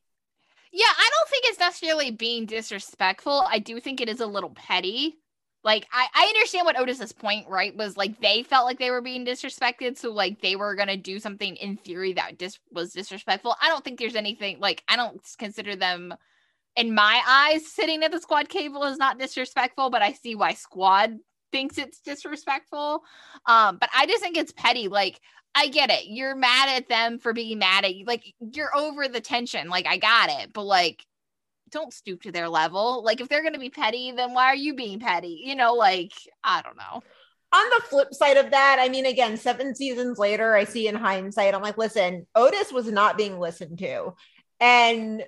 Yeah, I don't think it's necessarily being disrespectful. I do think it is a little petty. Like I, I understand what Otis's point, right? Was like they felt like they were being disrespected, so like they were gonna do something in theory that dis- was disrespectful. I don't think there's anything like I don't consider them, in my eyes, sitting at the squad cable is not disrespectful, but I see why squad thinks it's disrespectful. Um, but I just think it's petty. Like I get it. You're mad at them for being mad at you. Like you're over the tension. Like I got it. But like don't stoop to their level. Like if they're going to be petty, then why are you being petty? You know, like I don't know. on the flip side of that, I mean, again, seven seasons later, I see in hindsight, I'm like, listen, Otis was not being listened to. And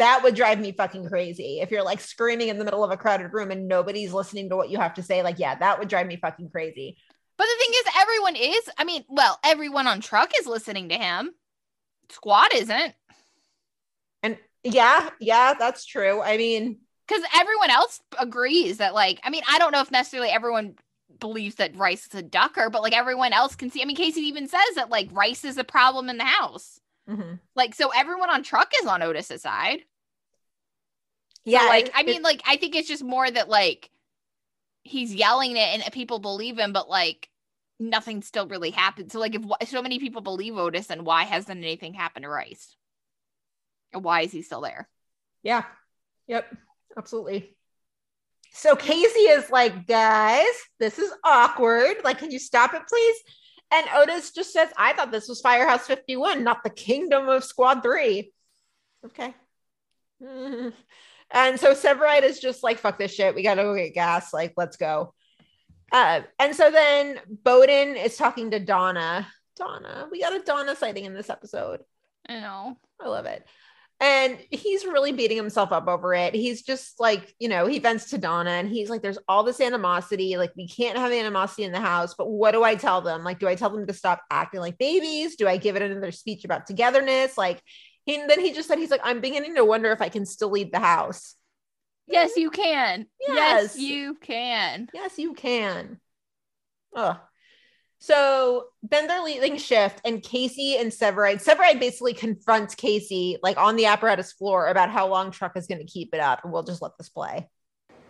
that would drive me fucking crazy. If you're like screaming in the middle of a crowded room and nobody's listening to what you have to say, like, yeah, that would drive me fucking crazy. But the thing is everyone is, I mean, well, everyone on truck is listening to him. Squad isn't. And yeah, yeah, that's true. I mean, Cuz everyone else agrees that like I mean, I don't know if necessarily everyone believes that Rice is a ducker, but like everyone else can see. I mean, Casey even says that like Rice is a problem in the house. Mhm. Like so everyone on truck is on Otis's side. yeah, So, like it- I it- mean, like I think it's just more that like he's yelling it and people believe him, but like nothing still really happened. So like if so many people believe Otis, then why hasn't anything happened to Rice? And why is he still there? Yeah. Yep. Absolutely. So Casey is like, guys, this is awkward. Like, can you stop it, please? And Otis just says, I thought this was Firehouse 51, not the kingdom of Squad 3. Okay. [LAUGHS] And so Severide is just like, fuck this shit. We gotta go get gas. Like, let's go. Uh, and so then Boden is talking to Donna. Donna, we got a Donna sighting in this episode. I know. I love it. And he's really beating himself up over it. He's just like, you know, he vents to Donna and he's like, there's all this animosity. Like, we can't have animosity in the house, but what do I tell them? Like, do I tell them to stop acting like babies? Do I give it another speech about togetherness? Like, he, and then he just said, he's like, I'm beginning to wonder if I can still lead the house. Yes, you can. Yes. Yes, you can. Yes, you can. Ugh. So then they're leaving shift, and Casey and Severide. Severide basically confronts Casey like on the apparatus floor about how long Truck is going to keep it up, and we'll just let this play.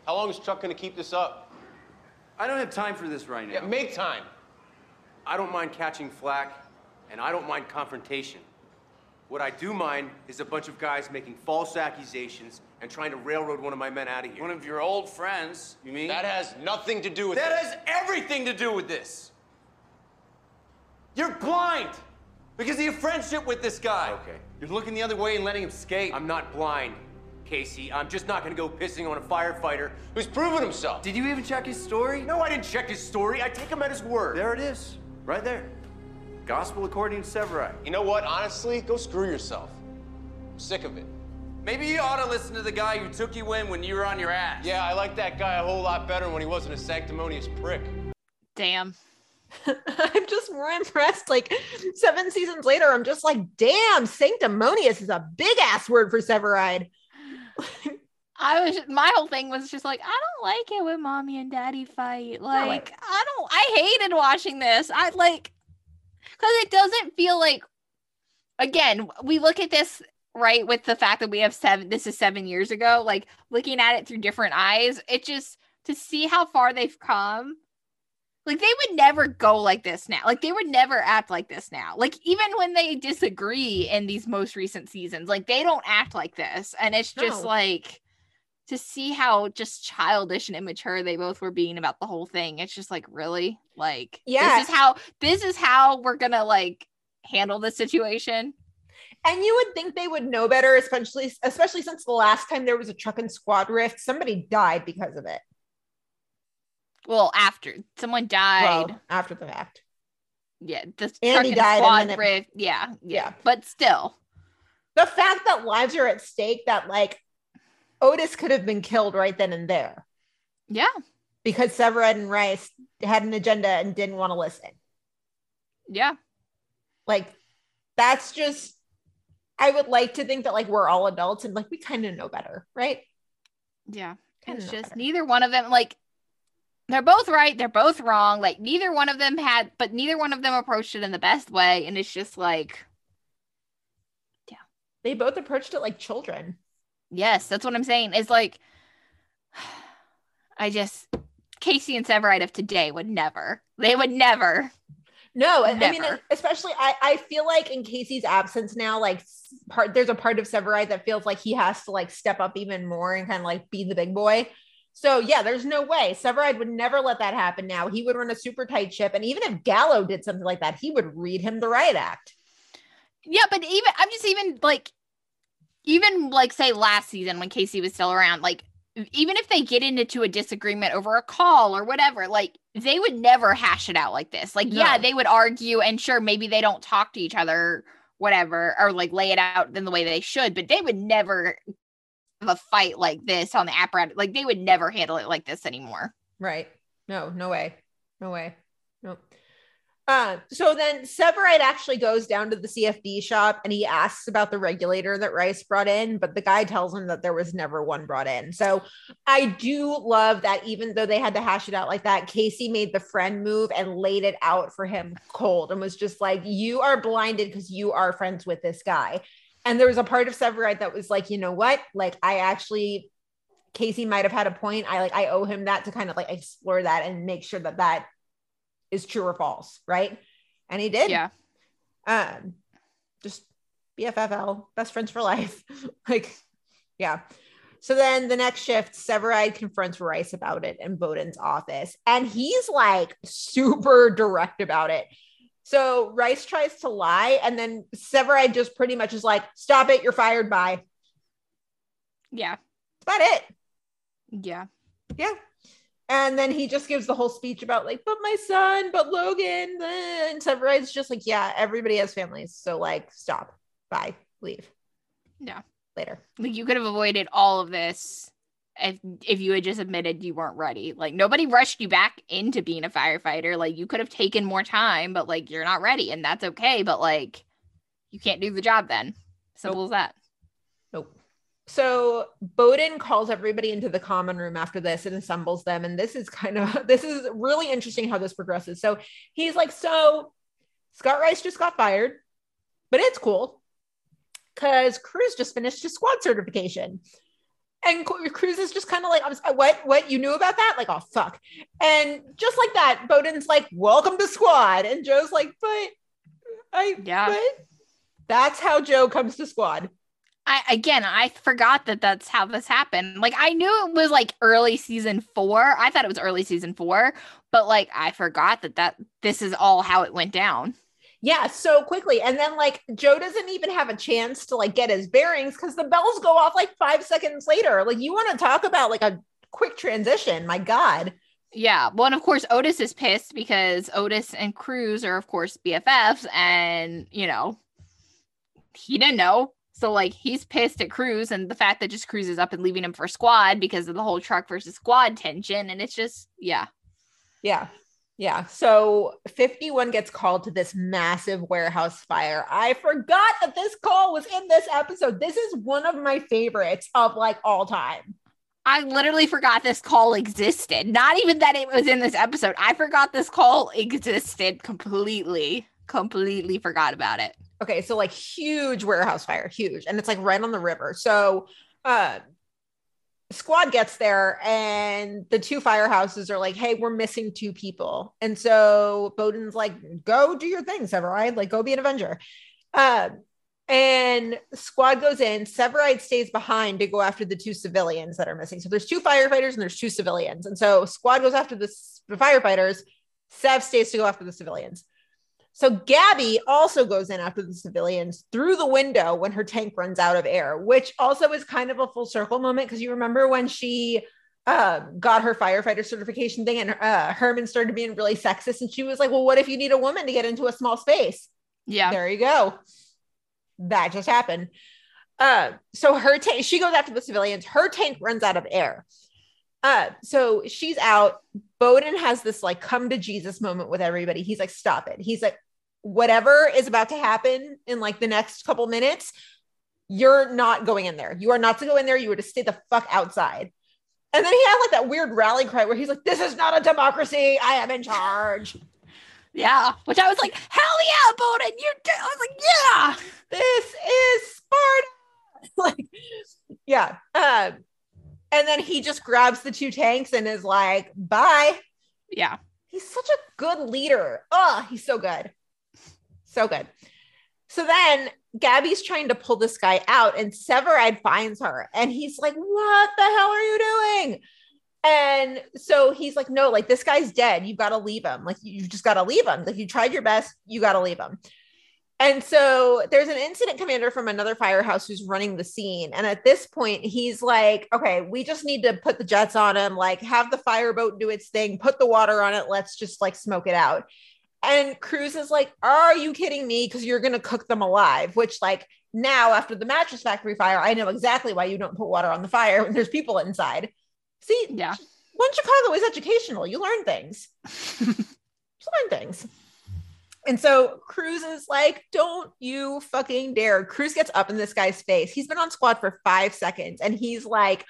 How long is Chuck gonna keep this up? I don't have time for this right now. Yeah, make time. I don't mind catching flack, and I don't mind confrontation. What I do mind is a bunch of guys making false accusations and trying to railroad one of my men out of here. One of your old friends. You mean? That has nothing to do with That this. has everything to do with this. You're blind because of your friendship with this guy. Okay. You're looking the other way and letting him skate. I'm not blind, Casey. I'm just not gonna go pissing on a firefighter. Who's proven himself? Did you even check his story? No, I didn't check his story. I take him at his word. There it is, right there. Gospel according to Severide. You know what? Honestly, go screw yourself. I'm sick of it. Maybe you ought to listen to the guy who took you in when you were on your ass. Yeah, I like that guy a whole lot better when he wasn't a sanctimonious prick. Damn. [LAUGHS] I'm just more impressed. Like seven seasons later, I'm just like, damn, sanctimonious is a big ass word for Severide. [LAUGHS] I was my whole thing was just like I don't like it when mommy and daddy fight. Like I don't I hated watching this. I like cuz it doesn't feel like again, we look at this right with the fact that we have seven this is 7 years ago, like looking at it through different eyes, it just to see how far they've come. Like they would never go like this now. Like they would never act like this now. Like even when they disagree in these most recent seasons, like they don't act like this. And it's just No. like to see how just childish and immature they both were being about the whole thing. It's just like really like Yeah. this is how this is how we're gonna like handle this situation. And you would think they would know better, especially especially since the last time there was a truck and squad rift, somebody died because of it. Well, after someone died. Well, after the fact. yeah, the truck Andy and died and squad then it- Yeah, yeah, Yeah. But still. The fact that lives are at stake, that like Otis could have been killed right then and there Yeah. because Severide and Rice had an agenda and didn't want to listen. Yeah. Like that's just I would like to think that like we're all adults and like we kind of know better, right? Yeah. It's just better. neither one of them like they're both right, they're both wrong. Like neither one of them had but neither one of them approached it in the best way and it's just like yeah They both approached it like children. yes, that's what I'm saying. It's like [SIGHS] I just Casey and Severide of today would never. They would never. No, I I mean, especially I, I feel like in Casey's absence now, like part there's a part of Severide that feels like he has to like step up even more and kind of like be the big boy. So yeah, there's no way Severide would never let that happen. Now he would run a super tight ship, and even if Gallo did something like that, he would read him the riot act. Yeah, but even I'm just even like even like say last season when Casey was still around, like even if they get into a disagreement over a call or whatever, like they would never hash it out like this. Like, yeah, they would argue and sure, maybe they don't talk to each other, whatever, or like lay it out in the way they should, but they would never a fight like this on the apparatus. Like they would never handle it like this anymore. Right? No, no way, no way, no. Uh, so then Severide actually goes down to the CFD shop and he asks about the regulator that Rice brought in, but the guy tells him that there was never one brought in. So I do love that even though they had to hash it out like that, Casey made the friend move and laid it out for him cold and was just like, You are blinded because you are friends with this guy. And there was a part of Severide that was like, you know what? Like, I actually Casey might have had a point. I like I owe him that to kind of like explore that and make sure that that is true or false, right? And he did. Yeah. Um, just BFFL, best friends for life. [LAUGHS] like, yeah. So then the next shift, Severide confronts Rice about it in Boden's office, and he's like super direct about it. So Rice tries to lie, and then Severide just pretty much is like, "Stop it! You're fired." By Yeah. that's about it. Yeah. Yeah. And then he just gives the whole speech about like, but my son, but Logan, and Severide's just like, yeah, everybody has families, so like, stop, bye, leave. Yeah. Later. Like you could have avoided all of this if if you had just admitted you weren't ready. Like nobody rushed you back into being a firefighter. Like you could have taken more time, but like you're not ready and that's okay, but like you can't do the job then. Simple as that. Nope. So Boden calls everybody into the common room after this and assembles them. And this is kind of [LAUGHS] this is really interesting how this progresses. So he's like, so Scott Rice just got fired, but it's cool because Cruz just finished his squad certification. And Cruz is just kind of like, I was, what, what you knew about that? Like, oh, fuck. And just like that, Boden's like, welcome to squad. And Joe's like, but I, Yeah. but that's how Joe comes to squad. I again, I forgot that that's how this happened. Like I knew it was like early season 4. I thought it was early season 4, but like I forgot that that this is all how it went down. Yeah, so quickly. And then like Joe doesn't even have a chance to like get his bearings because the bells go off like five seconds later. Like you want to talk about like a quick transition. My God. Yeah. Well, and of course, Otis is pissed because Otis and Cruz are, of course, BFFs, and you know, he didn't know. So, like, he's pissed at Cruz and the fact that just Cruz is up and leaving him for squad because of the whole truck versus squad tension. And it's just, yeah. Yeah. Yeah. So 51 gets called to this massive warehouse fire. I forgot that this call was in this episode. This is one of my favorites of like all time. I literally forgot this call existed. Not even that it was in this episode. I forgot this call existed completely. Completely forgot about it. Okay, so like huge warehouse fire, huge, and it's like right on the river. So, uh, squad gets there, and the two firehouses are like, "Hey, we're missing two people," and so Boden's like, "Go do your thing, Severide. Like, go be an Avenger." Uh, and squad goes in. Severide stays behind to go after the two civilians that are missing. So there's two firefighters and there's two civilians, and so squad goes after the, the firefighters. Sev stays to go after the civilians. So Gabby also goes in after the civilians through the window when her tank runs out of air, which also is kind of a full circle moment because you remember when she uh, got her firefighter certification thing and uh, Herrmann started being really sexist and she was like, "Well, what if you need a woman to get into a small space?" Yeah, there you go. That just happened. Uh, so her tank, she goes after the civilians. Her tank runs out of air. Uh, so she's out. Boden has this like come to Jesus moment with everybody. He's like, stop it. He's like, whatever is about to happen in like the next couple minutes, you're not going in there. You are not to go in there. You are to stay the fuck outside. And then he had like that weird rally cry where he's like, this is not a democracy. I am in charge. [LAUGHS] Yeah. Which I was like, hell yeah, Boden. You do. I was like, yeah. This is Sparta. [LAUGHS] like, yeah. Uh, and then he just grabs the two tanks and is like, bye. Yeah. He's such a good leader. Oh, he's so good. So good. So then Gabby's trying to pull this guy out, and Severide finds her, and he's like, What the hell are you doing? And so he's like, No, like this guy's dead. You've got to leave him. Like, you just got to leave him. Like, you tried your best. You got to leave him. And so there's an incident commander from another firehouse who's running the scene. And at this point, he's like, okay, we just need to put the jets on him, like have the fireboat do its thing, put the water on it. Let's just like smoke it out. And Cruz is like, are you kidding me? Because you're going to cook them alive, which, like, now after the mattress factory fire, I know exactly why you don't put water on the fire when there's people inside. See, yeah. One Chicago is educational. You learn things. [LAUGHS] you learn things. And so Cruz is like, don't you fucking dare. Cruz gets up in this guy's face. He's been on squad for five seconds and he's like,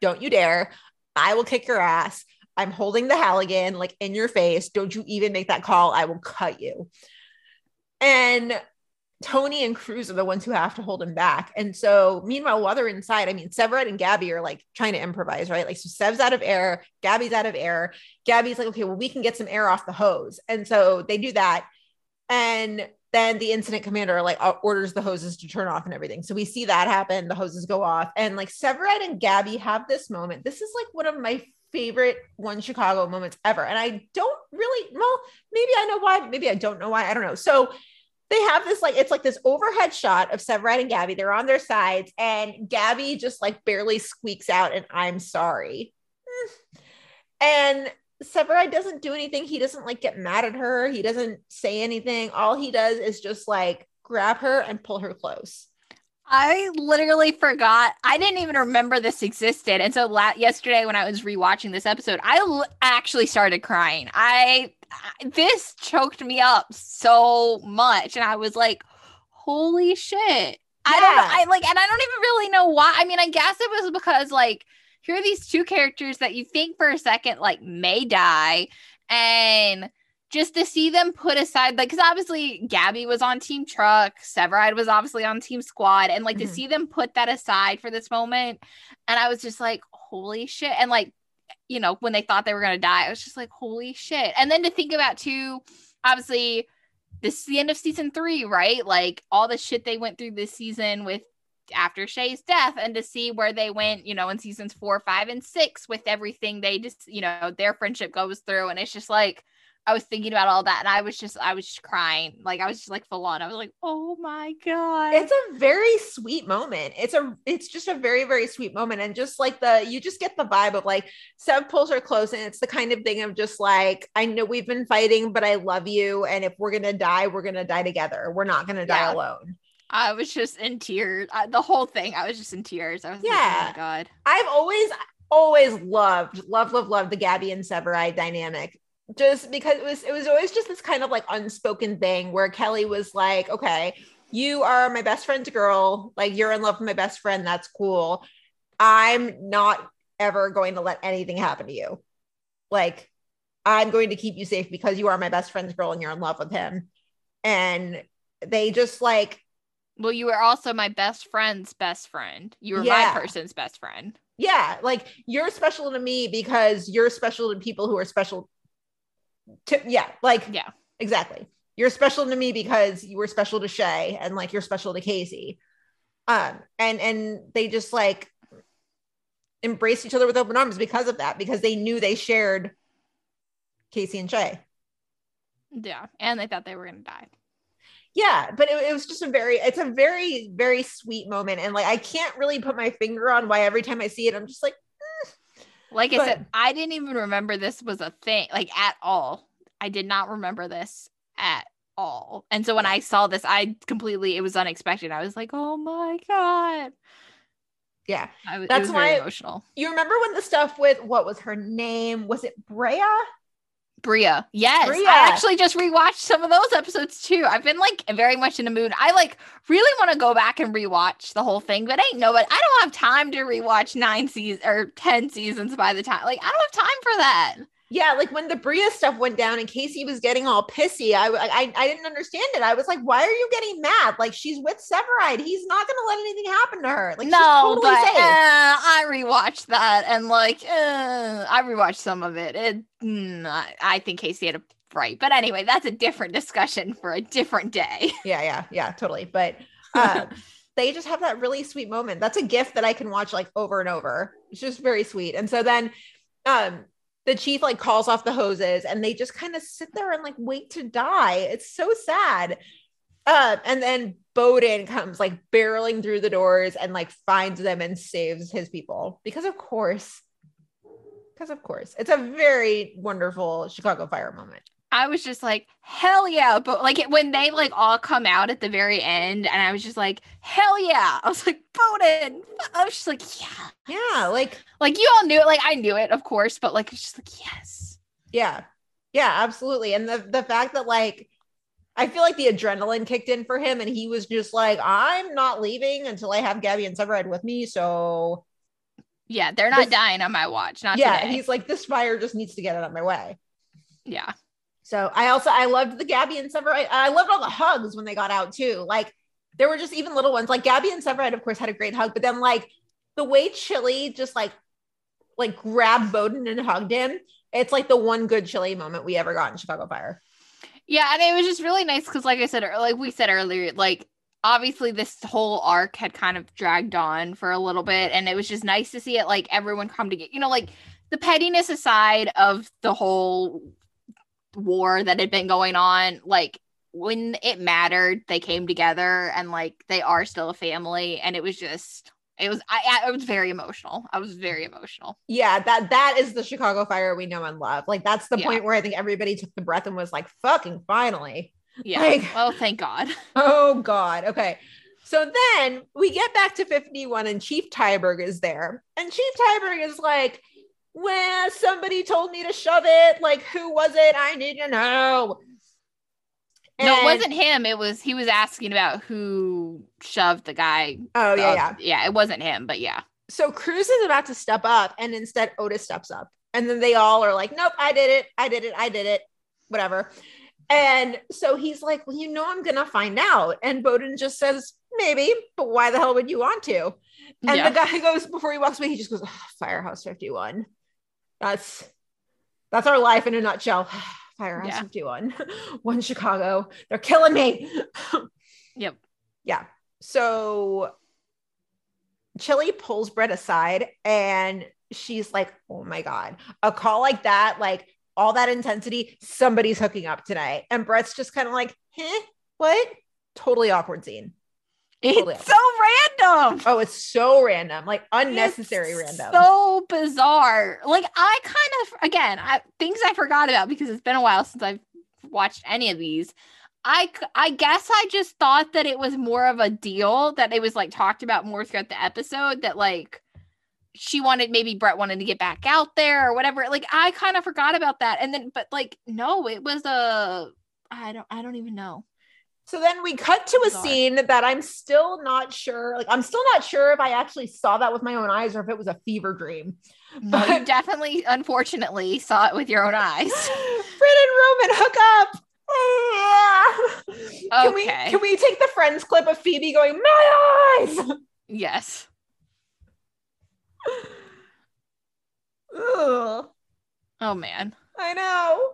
don't you dare. I will kick your ass. I'm holding the Halligan like in your face. Don't you even make that call. I will cut you. And Tony and Cruz are the ones who have to hold him back. And so, meanwhile, while they're inside, I mean, Severide and Gabby are like trying to improvise, right? Like, so Sev's out of air, Gabby's out of air. Gabby's like, okay, well, we can get some air off the hose. And so they do that. And then the incident commander like orders the hoses to turn off and everything. So we see that happen. The hoses go off, and like Severide and Gabby have this moment. This is like one of my favorite one Chicago moments ever. And I don't really, well, maybe I know why, maybe I don't know why. I don't know. So they have this like it's like this overhead shot of Severide and Gabby. They're on their sides, and Gabby just like barely squeaks out, and I'm sorry. Hmm. And Severide doesn't do anything. He doesn't like get mad at her. He doesn't say anything. All he does is just like grab her and pull her close. I literally forgot. I didn't even remember this existed. And so la- yesterday when I was rewatching this episode, I l- actually started crying. I, I this choked me up so much and I was like, "Holy shit." Yeah. I don't know. I like and I don't even really know why. I mean, I guess it was because like here are these two characters that you think for a second like may die and just to see them put aside like because obviously gabby was on team truck severide was obviously on team squad and like mm-hmm. to see them put that aside for this moment and i was just like holy shit and like you know when they thought they were going to die i was just like holy shit and then to think about too obviously this is the end of season three right like all the shit they went through this season with after Shay's death and to see where they went, you know, in seasons four, five, and six with everything they just, you know, their friendship goes through. And it's just like, I was thinking about all that and I was just I was just crying. Like I was just like full on. I was like, "Oh my god." it's a very sweet moment. It's a it's just a very very sweet moment, and just like the you just get the vibe of like Sev pulls her close, and it's the kind of thing of just like I know we've been fighting, but I love you, and if we're gonna die, we're gonna die together. We're not gonna die Yeah. alone. I was just in tears. I, the whole thing, I was just in tears. I was like, "Oh my god." I've always always loved love, love, love the Gabby and Severide dynamic. Just because it was it was always just this kind of like unspoken thing where Kelly was like, okay, you are my best friend's girl, like you're in love with my best friend, that's cool. I'm not ever going to let anything happen to you. Like I'm going to keep you safe because you are my best friend's girl and you're in love with him. And they just like Well, you were also my best friend's best friend. You were Yeah. my person's best friend. yeah, like you're special to me because you're special to people who are special to yeah, like Yeah. exactly. You're special to me because you were special to Shay and like you're special to Casey. Um and and they just like embraced each other with open arms because of that because they knew they shared Casey and Shay. Yeah. And they thought they were gonna die. yeah but it, it was just a very it's a very very sweet moment and like i can't really put my finger on why every time i see it i'm just like Like I But- said, I didn't even remember this was a thing, like at all. I did not remember this at all. And so when I saw this, I completely it was unexpected. I was like, "Oh my god!" yeah I That's it was very why- emotional. you remember when the stuff with what was her name was it brea Bria, yes, Bria. I actually just rewatched some of those episodes too. I've been like very much in the mood. I like really want to go back and rewatch the whole thing, but ain't no, but I don't have time to rewatch nine seasons or ten seasons by the time. Like I don't have time for that. Yeah like when the Bria stuff went down and casey was getting all pissy I, I i didn't understand it. I was like why are you getting mad? Like she's with severide. He's not gonna let anything happen to her. Like no, she's totally but safe. uh, I rewatched that and like uh, I rewatched some of it. It, mm, I, I think Casey had a right, but anyway, that's a different discussion for a different day. [LAUGHS] yeah yeah yeah totally. But uh, [LAUGHS] they just have that really sweet moment. That's a gift that i can watch like over and over. It's just very sweet. And so then um the chief like calls off the hoses and they just kind of sit there and like wait to die. It's so sad. Uh, and then Boden comes like barreling through the doors and like finds them and saves his people. Because of course because of course it's a very wonderful chicago fire moment I was just like, hell yeah. But like it, when they like all come out at the very end, and I was just like, hell yeah. I was like, Boden. I was just like, yeah. yeah like Like you all knew it. Like I knew it, of course, but like it's just like, yes. Yeah. Yeah, absolutely. And the the fact that like I feel like the adrenaline kicked in for him and he was just like, I'm not leaving until I have Gabby and Severide with me. So Yeah, they're not This- dying on my watch. Not yeah, today. he's like, this fire just needs to get out of my way. yeah. So I also I loved the Gabby and Severide. I loved all the hugs when they got out too. Like there were just even little ones. Like Gabby and Severide, of course, had a great hug, but then like the way Chili just like like grabbed Boden and hugged him. It's like the one good Chili moment we ever got in Chicago Fire. Yeah, and it was just really nice because, like I said, like we said earlier, like obviously this whole arc had kind of dragged on for a little bit, and it was just nice to see it like everyone come together. You know, like the pettiness aside of the whole war that had been going on, like when it mattered, they came together, and like they are still a family, and it was just. It was I, I was very emotional. I was very emotional. yeah that that is the chicago fire we know and love like that's the Yeah. point where i think everybody took the breath and was like fucking finally Yeah. Like- well, thank God. [LAUGHS] oh god okay so then we get back to 51 and chief tyberg is there and chief tyberg is like well somebody told me to shove it. Like who was it? I need to know. No, it wasn't him. It was he was asking about who shoved the guy. oh yeah yeah. yeah. It wasn't him, but yeah. so cruz is about to step up and instead otis steps up. And then they all are like nope i did it. I did it. I did it. Whatever. And so he's like well you know i'm gonna find out. And boden just says maybe but why the hell would you want to? And yeah. the guy [LAUGHS] goes before he walks away he just goes "Ah, firehouse 51 that's that's our life in a nutshell [SIGHS] firehouse Yeah. 51 [LAUGHS] one chicago they're killing me [LAUGHS] Yep. yeah so chili pulls brett aside and she's like oh my god a call like that like all that intensity, somebody's hooking up tonight. And Brett's just kind of like, huh, what? Totally awkward scene. It's so random. Oh, it's so random, like unnecessary It's random. So bizarre. Like I kind of again, I things I forgot about because it's been a while since I've watched any of these. I I guess I just thought that it was more of a deal that it was like talked about more throughout the episode that like she wanted maybe Brett wanted to get back out there or whatever. Like I kind of forgot about that. And then but like no, it was a I don't I don't even know. So then we cut to oh a Bizarre. scene that I'm still not sure. Like I'm still not sure if I actually saw that with my own eyes or if it was a fever dream. No, you definitely unfortunately saw it with your own eyes. [LAUGHS] Fred and Roman hook up. Can we Okay. can we take the friends clip of Phoebe going, my eyes? Yes. [LAUGHS] Ugh, Oh man. I know.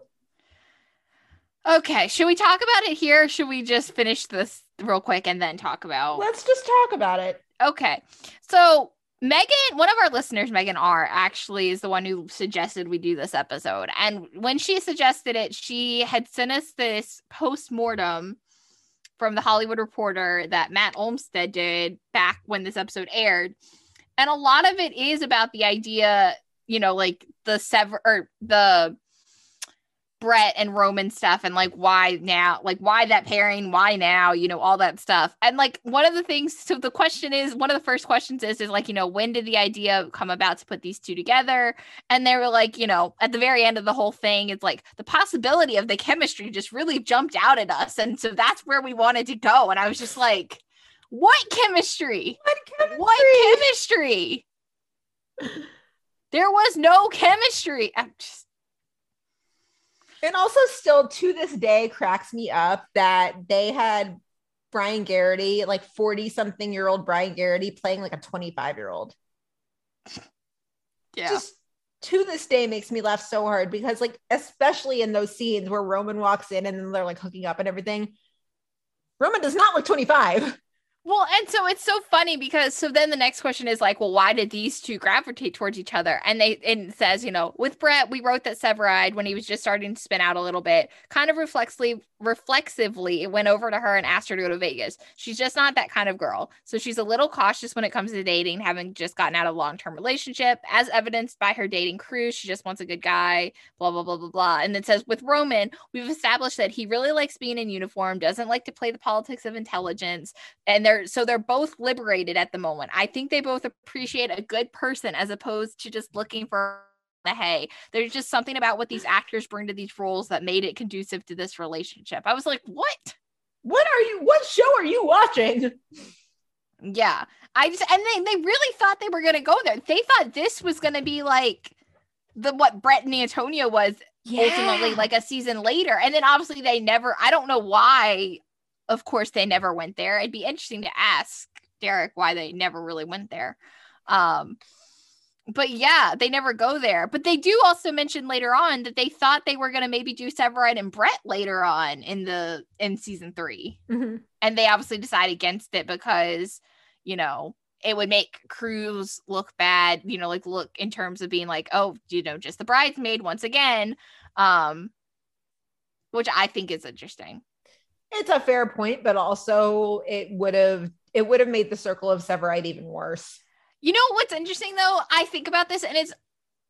Okay, should we talk about it here? Or should we just finish this real quick and then talk about? Let's just talk about it. Okay, so Megan, one of our listeners, Megan R, actually is the one who suggested we do this episode. And when she suggested it, she had sent us this post mortem from the Hollywood Reporter that Matt Olmstead did back when this episode aired. And a lot of it is about the idea, you know, like the sever or the Brett and Roman stuff and like why now, like why that pairing, why now, you know, all that stuff. And like one of the things, so the question is, one of the first questions is, is like, you know, when did the idea come about to put these two together? And they were like, you know, at the very end of the whole thing, it's like the possibility of the chemistry just really jumped out at us. And so that's where we wanted to go. And I was just like, what chemistry? What chemistry? What chemistry? There was no chemistry. I'm just And also, still to this day, cracks me up that they had Brian Garrity, like 40 something year old Brian Garrity, playing like a 25 year old. yeah. Just to this day makes me laugh so hard because, like, especially in those scenes where Roman walks in and then they're like hooking up and everything, Roman does not look 25. Well, and so it's so funny because so then the next question is like, well, why did these two gravitate towards each other? And they and it says, you know, with Brett, we wrote that Severide when he was just starting to spin out a little bit, kind of reflexively reflexively went over to her and asked her to go to Vegas. She's just not that kind of girl. So she's a little cautious when it comes to dating, having just gotten out of a long-term relationship, as evidenced by her dating Cruz. She just wants a good guy, blah, blah, blah, blah, blah. And it says with Roman, we've established that he really likes being in uniform, doesn't like to play the politics of intelligence, and they're so they're both liberated at the moment. I think they both appreciate a good person as opposed to just looking for the hay. There's just something about what these actors bring to these roles that made it conducive to this relationship. I was like, what? What are you, what show are you watching? Yeah. I just and they they really thought they were gonna go there. They thought this was gonna be like the what Brett and Antonio was ultimately like a season later. And then obviously they never I don't know why of course they never went there. It'd be interesting to ask Derek why they never really went there. Um but yeah, they never go there. But they do also mention later on that they thought they were gonna maybe do Severide and Brett later on in the in season three Mhm. and they obviously decide against it because you know it would make Cruz look bad, you know, like look in terms of being like, oh, you know, just the bridesmaid once again, um, which I think is interesting. It's a fair point, but also it would have it would have made the circle of Severide even worse. You know what's interesting though? I think about this and it's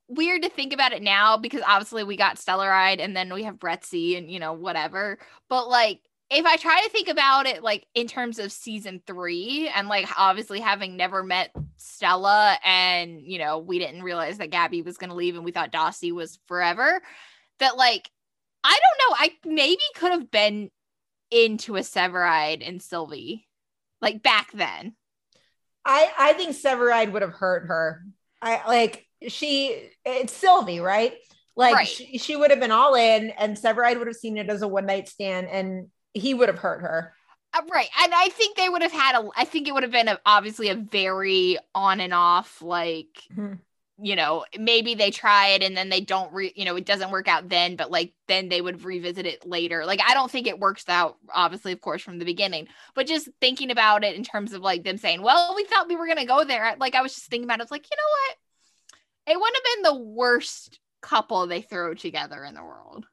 weird to think about it now because obviously we got Stellaride and then we have Brettsey and you know whatever. But like if I try to think about it like in terms of season 3 and like obviously having never met Stella and you know we didn't realize that Gabby was going to leave and we thought Dawsey was forever that like I don't know, I maybe could have been into a Severide and Sylvie like back then. I I think Severide would have hurt her. I like she it's Sylvie, right? Like Right. she, she would have been all in, and Severide would have seen it as a one night stand, and he would have hurt her. Uh, right. And I think they would have had a, I think it would have been a, obviously a very on and off, like, Mhm. You know, maybe they try it and then they don't, re, you know, it doesn't work out then, but like then they would revisit it later. Like, I don't think it works out, obviously, of course, from the beginning, but just thinking about it in terms of like them saying, well, we thought we were to go there. Like, I was just thinking about it. Was like, you know what? It wouldn't have been the worst couple they throw together in the world.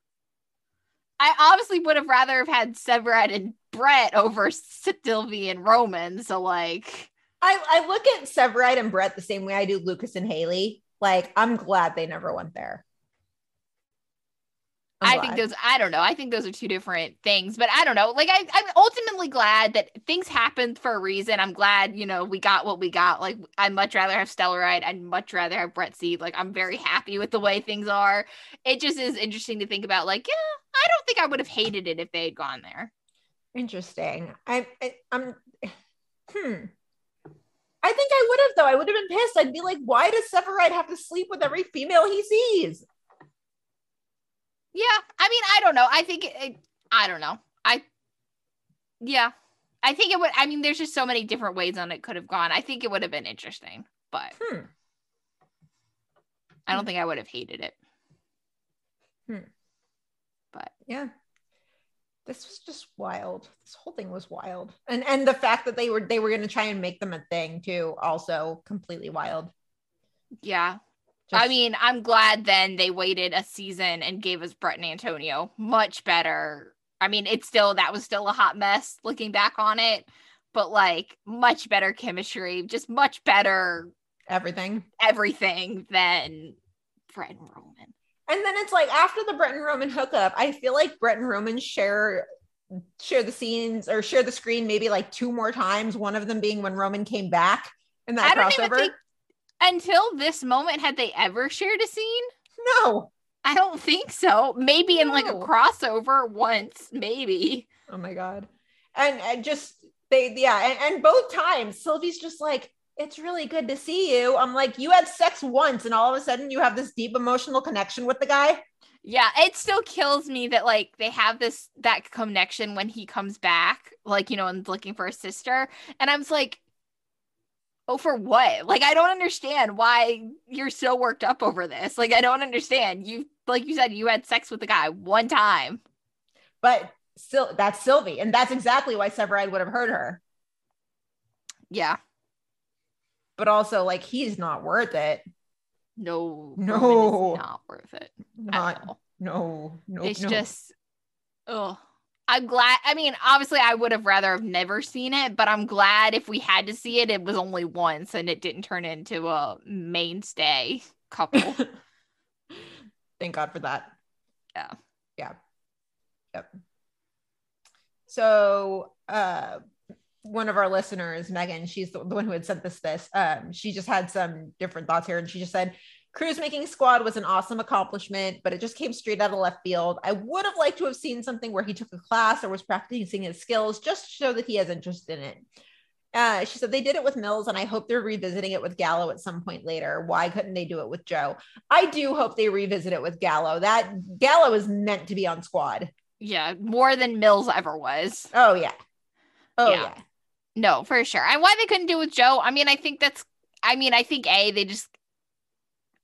I obviously would have rather have had Severide and Brett over Sylvie and Roman. So like, I, I look at Severide and Brett the same way I do Lucas and Haley. Like, I'm glad they never went there. I'm I think those I don't know. I think those are two different things, but I don't know. Like I, I'm ultimately glad that things happened for a reason. I'm glad, you know, we got what we got. Like I'd much rather have Stellaride. I'd much rather have Brettsey. Like I'm very happy with the way things are. It just is interesting to think about. Like, yeah, I don't think I would have hated it if they had gone there. Interesting. I, I I'm [SIGHS] hmm. I think I would have though. I would have been pissed. I'd be like, why does Severide have to sleep with every female he sees? Yeah, I mean, I don't know. I think it, I don't know. I yeah, I think it would. I mean, there's just so many different ways on it could have gone. I think it would have been interesting, but Hmm. I don't think I would have hated it. Hmm. But Yeah. This was just wild. This whole thing was wild. And and the fact that they were they were gonna try and make them a thing too, also completely wild. yeah, I mean, I'm glad then they waited a season and gave us Brett and Antonio. Much better. I mean, it's still that was still a hot mess looking back on it, but like much better chemistry, just much better everything. everything than Brett and Roman. And then it's like after the Brett and Roman hookup, I feel like Brett and Roman share share the scenes or share the screen maybe like two more times. One of them being when Roman came back in that I crossover. think until this moment had they ever shared a scene. no. I don't think so. Maybe in like a crossover once, maybe. Oh my god. And and just they yeah, and, and both times Sylvie's just like, it's really good to see you. I'm like, you had sex once, and all of a sudden you have this deep emotional connection with the guy. Yeah, it still kills me that like they have this that connection when he comes back, like you know, and looking for a sister, and I was like, oh, for what? Like I don't understand why you're so worked up over this. Like I don't understand. You like you said, you had sex with the guy one time. But still, that's Sylvie, and that's exactly why Severide would have hurt her. Yeah, But also, like, he's not worth it. no, No. Not worth it. Not no, no. it's no. just oh i'm glad i mean obviously i would have rather have never seen it but i'm glad if we had to see it it was only once and it didn't turn into a mainstay couple [LAUGHS] Thank God for that. Yeah. Yeah. Yep. So uh one of our listeners, Megan, she's the, the one who had sent this this. Um, she just had some different thoughts here, and she just said, "Cruz making squad was an awesome accomplishment, but it just came straight out of left field. I would have liked to have seen something where he took a class or was practicing his skills, just to show that he has interest in it." Uh, she said they did it with Mills, and I hope they're revisiting it with Gallo at some point later. Why couldn't they do it with Joe? I do hope they revisit it with Gallo. That Gallo is meant to be on squad. yeah more than mills ever was Oh yeah. Oh Yeah. yeah. No for sure. And why they couldn't do it with joe i mean i think that's i mean i think a they just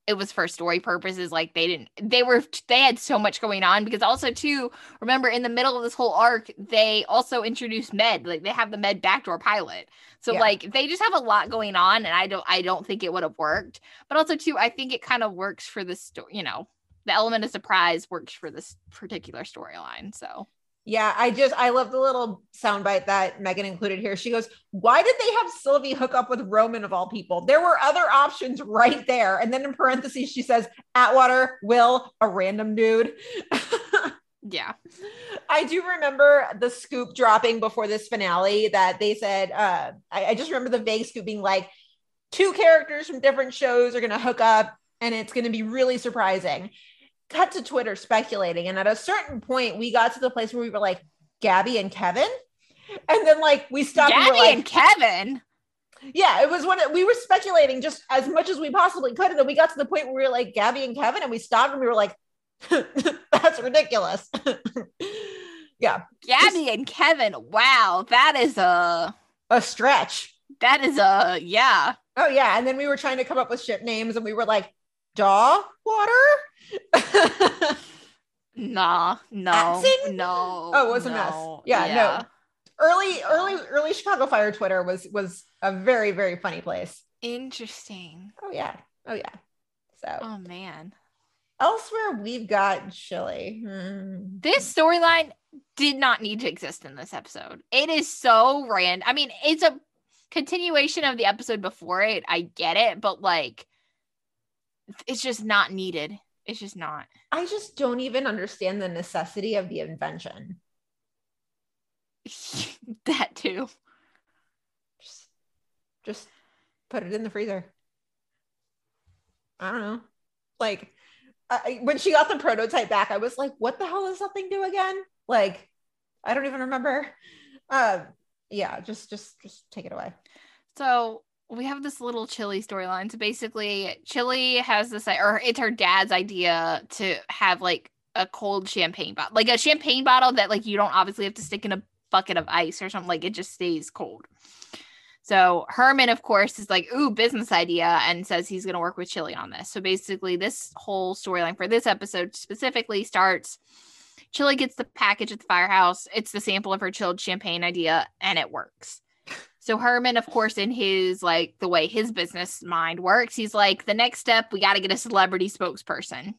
it was for story purposes like they didn't they were they had so much going on because also too remember in the middle of this whole arc they also introduced med like they have the med backdoor pilot. So Yeah. like they just have a lot going on and i don't i don't think it would have worked. But also too i think it kind of works for the story you know the element of surprise works for this particular storyline so Yeah, I just I love the little soundbite that Megan included here. She goes, "Why did they have Sylvie hook up with Roman of all people? There were other options right there." And then in parentheses, she says, "Atwater, Will, a random dude." [LAUGHS] yeah I do remember the scoop dropping before this finale that they said. Uh, I, I just remember the vague scoop being like, two characters from different shows are going to hook up, and it's going to be really surprising. Cut to Twitter speculating, and at a certain point, we got to the place where we were like, Gabby and Kevin, and then like we stopped. and Gabby we're like, and Kevin. yeah, it was when it, we were speculating just as much as we possibly could, and then we got to the point where we were like Gabby and Kevin, and we stopped and we were like, [LAUGHS] "That's ridiculous." [LAUGHS] yeah, Gabby and Kevin. Wow, that is a a stretch. that is a yeah. Oh yeah, and then we were trying to come up with ship names, and we were like, "Daw water." Nah, no, no. Oh, it was a mess. Yeah, no. early, early, early Chicago Fire Twitter was was a very, very funny place. Interesting. Oh yeah, oh yeah. So Oh man. Elsewhere, we've got Chili. Hmm. This storyline did not need to exist in this episode. It is so random. I mean, it's a continuation of the episode before it. I get it, but like, it's just not needed. It's just not. I just don't even understand the necessity of the invention. [LAUGHS] that too. Just, just put it in the freezer. I don't know. Like, I, when she got the prototype back, I was like, what the hell does that thing do again? Like, I don't even remember. Um, yeah, just just just take it away. So we have this little Chili storyline. So basically, Chili has this, or it's her dad's idea to have like a cold champagne bottle, like a champagne bottle that like you don't obviously have to stick in a bucket of ice or something. Like it just stays cold. So Herrmann, of course, is like, ooh, business idea, and says he's going to work with Chili on this. So basically, this whole storyline for this episode specifically starts. Chili gets the package at the firehouse. It's the sample of her chilled champagne idea, and it works. So Herrmann, of course, in his like the way his business mind works, he's like, the next step, we got to get a celebrity spokesperson.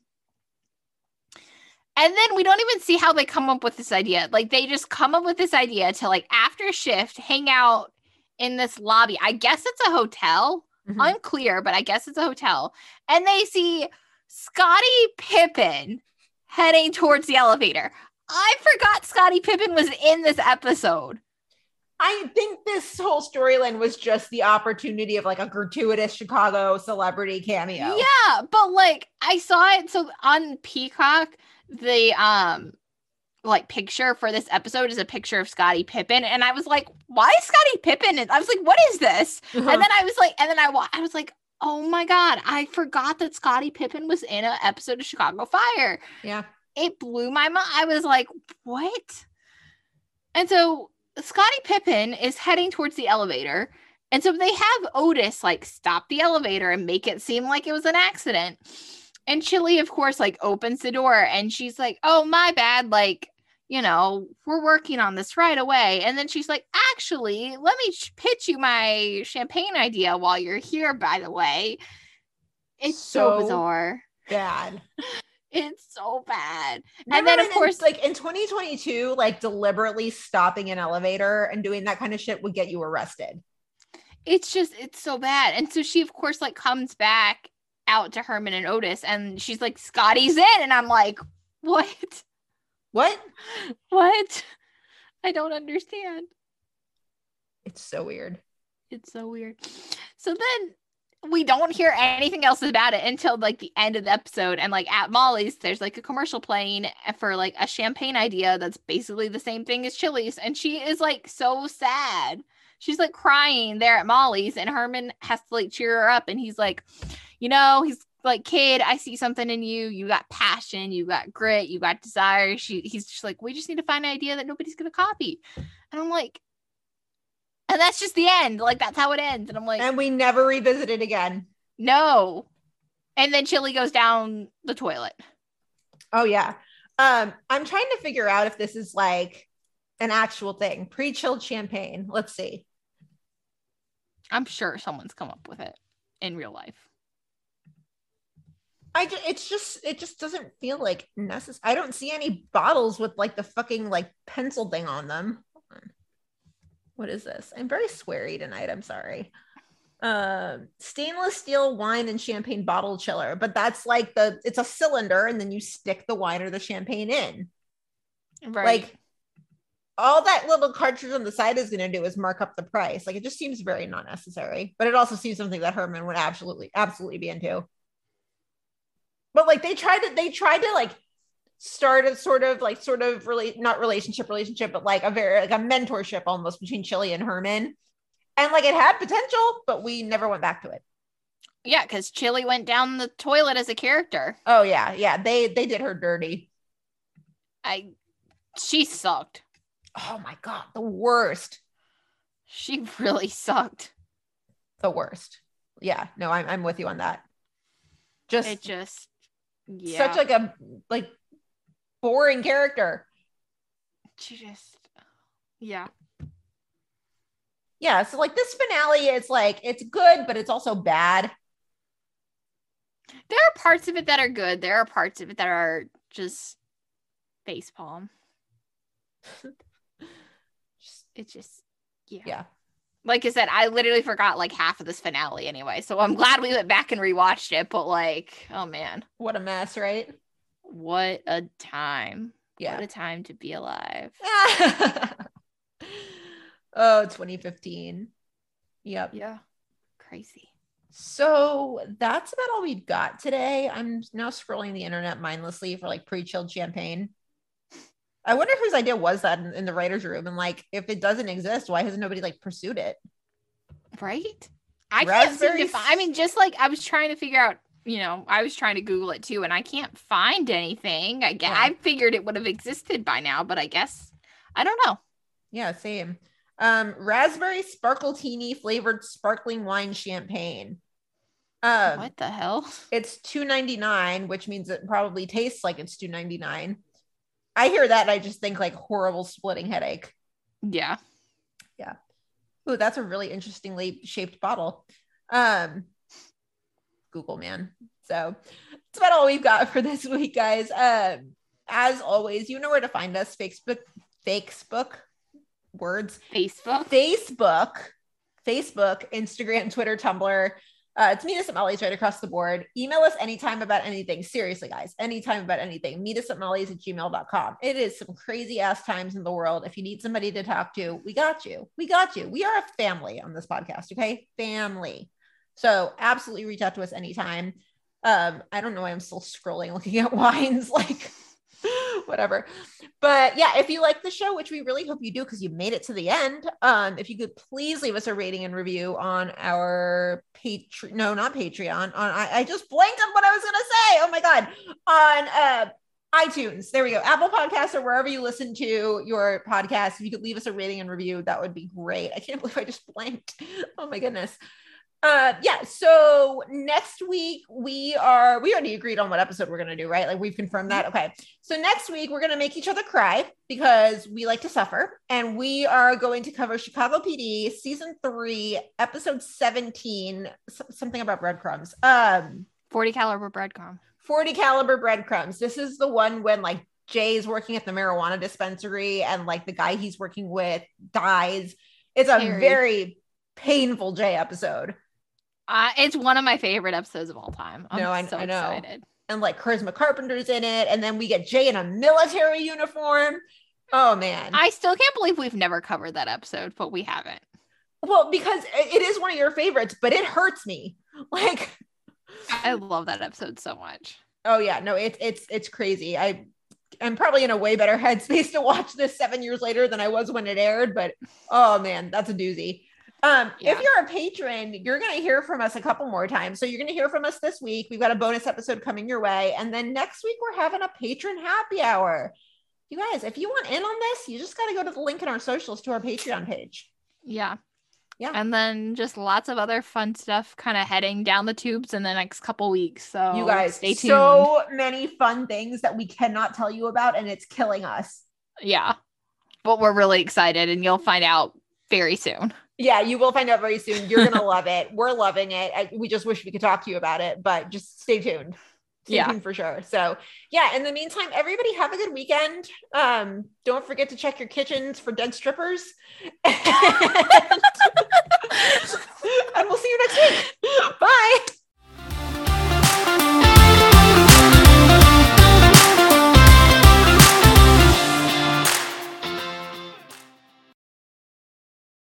And then we don't even see how they come up with this idea. Like they just come up with this idea to like after shift hang out in this lobby. I guess it's a hotel. Mhm. Unclear, but I guess it's a hotel. And they see Scottie Pippen heading towards the elevator. I forgot Scottie Pippen was in this episode. I think this whole storyline was just the opportunity of like a gratuitous Chicago celebrity cameo. Yeah, but like I saw it so on Peacock, the um like picture for this episode is a picture of Scottie Pippen, and I was like, "Why is Scottie Pippen?" in-" I was like, "What is this?" Uh-huh. And then I was like, and then I wa- I was like, "Oh my god, I forgot that Scottie Pippen was in an episode of Chicago Fire." yeah. It blew my mind. I was like, "What?" And so Scottie Pippen is heading towards the elevator. And so they have Otis like stop the elevator and make it seem like it was an accident. And Chili, of course, like opens the door and she's like, Oh, my bad. Like, you know, we're working on this right away. And then she's like, Actually, let me ch- pitch you my champagne idea while you're here, by the way. It's so, So bizarre. Bad. It's so bad. Remember and then, of when in- course, like in 2022, like deliberately stopping an elevator and doing that kind of shit would get you arrested. it's just it's so bad and so she of course like comes back out to herrmann and otis and she's like scottie's in and i'm like what What? [LAUGHS] what i don't understand It's so weird. it's so weird so then we don't hear anything else about it until like the end of the episode and like at molly's there's like a commercial playing for like a champagne idea that's basically the same thing as chili's and she is like so sad. She's like crying there at molly's and herrmann has to like cheer her up and he's like you know he's like kid i see something in you. You got passion. You got grit. You got desire. She he's just like we just need to find an idea that nobody's gonna copy. And i'm like and that's just the end like that's how it ends and i'm like And we never revisit it again. no. And then Chili goes down the toilet. Oh yeah. Um, I'm trying to figure out if this is like an actual thing. Pre-chilled champagne. Let's see. I'm sure someone's come up with it in real life. I ju- it's just it just doesn't feel like necessary. I don't see any bottles with like the fucking like pencil thing on them. What is this? I'm very sweary tonight. I'm sorry. Um, stainless steel wine and champagne bottle chiller, but that's like the it's a cylinder and then you stick the wine or the champagne in. Right. Like all that little cartridge on the side is going to do is mark up the price. Like it just seems very not necessary, but it also seems something that Herrmann would absolutely, absolutely be into. But like they tried to, they tried to like start a sort of like sort of relate, not relationship, relationship, but like a very like a mentorship almost between Chili and Herrmann, and like it had potential, but we never went back to it. yeah, because Chili went down the toilet as a character. Oh yeah, yeah, they they did her dirty. I she sucked. Oh my god, the worst, She really sucked. the worst. Yeah, no, I'm I'm with you on that. Just It just yeah. such like a like boring character. she just yeah. Yeah, so like this finale is like it's good, but it's also bad. There are parts of it that are good. There are parts of it that are just facepalm. Just- It's just yeah. Yeah. Like I said, I literally forgot like half of this finale anyway. So I'm glad we went back and rewatched it. But like, oh man, What a mess, right? What a time. Yeah. What a time to be alive. [LAUGHS] oh, 2015. Yep. Yeah. Crazy. So that's about all we've got today. I'm now scrolling the internet mindlessly for like pre-chilled champagne. I wonder whose idea was that in, in the writer's room. And like, if it doesn't exist, why has nobody like pursued it? Right? I can't seem to find, I mean, just like I was trying to figure out, you know, I was trying to Google it too, and I can't find anything. I, Yeah. I figured it would have existed by now, but I guess I don't know. Yeah, same. Um, raspberry sparkletini flavored sparkling wine champagne. Um, what the hell? it's 2.99 which means it probably tastes like it's 2.99 i hear that and i just think like horrible splitting headache Yeah. Yeah. Ooh, that's a really interestingly shaped bottle um google man so that's about all we've got for this [LAUGHS] week guys um as always you know where to find us facebook facebook words Facebook. Facebook, Facebook, Instagram, Twitter, Tumblr. Uh, it's Meet Us at Molly's right across the board. Email us anytime about anything. Seriously, guys, anytime about anything. Meet us at Molly's at gmail.com. It is some crazy ass times in the world. If you need somebody to talk to, we got you. We got you. We are a family on this podcast, okay? Family. So absolutely reach out to us anytime. Um, I don't know why I'm still scrolling [LAUGHS] looking at wines, like [LAUGHS] whatever. But yeah, if you like the show, which we really hope you do because you made it to the end, um, if you could please leave us a rating and review on our Patreon, no, not Patreon, on I, I just blanked on what I was gonna say. Oh my god, on uh iTunes. There we go. Apple Podcasts or wherever you listen to your podcast. If you could leave us a rating and review, that would be great. I can't believe I just [LAUGHS] blanked. Oh my goodness. Uh yeah, so next week we are we already agreed on what episode we're gonna do, right? Like we've confirmed that. Okay. So next week we're gonna make each other cry because we like to suffer, and we are going to cover Chicago PD season three, episode 17, s- something about breadcrumbs. Um 40 caliber breadcrumb. 40 caliber breadcrumbs. This is the one when like Jay's working at the marijuana dispensary and like the guy he's working with dies. It's a Scary. very painful Jay episode. Uh, it's one of my favorite episodes of all time. No, I'm No, I- so I know. excited. And like Charisma Carpenter's in it. And then we get Jay in a military uniform. Oh man. I still can't believe we've never covered that episode, but we haven't. well, because it it is one of your favorites, but it hurts me. [LAUGHS] Like, I love that episode so much. oh yeah, no, it's it's it's crazy. I I'm probably in a way better [LAUGHS] headspace to watch this seven years later than I was when it aired, but oh man, that's a doozy. Um, Yeah. if you're a patron, you're gonna hear from us a couple more times. So you're gonna hear from us this week. We've got a bonus episode coming your way, and then next week we're having a patron happy hour. You guys, if you want in on this, you just got to go to the link in our socials to our Patreon page. Yeah. Yeah. And then just lots of other fun stuff kind of heading down the tubes in the next couple weeks. So you guys, stay tuned. so many fun things that we cannot tell you about, and it's killing us. yeah. But we're really excited and you'll find out very soon. Yeah, you will find out very soon. You're gonna love it. [LAUGHS] We're loving it. I, we just wish we could talk to you about it, but just stay tuned. Stay Yeah. tuned for sure. So yeah, in the meantime, everybody have a good weekend. Um, don't forget to check your kitchens for dead strippers. [LAUGHS] and we'll see you next week. [LAUGHS]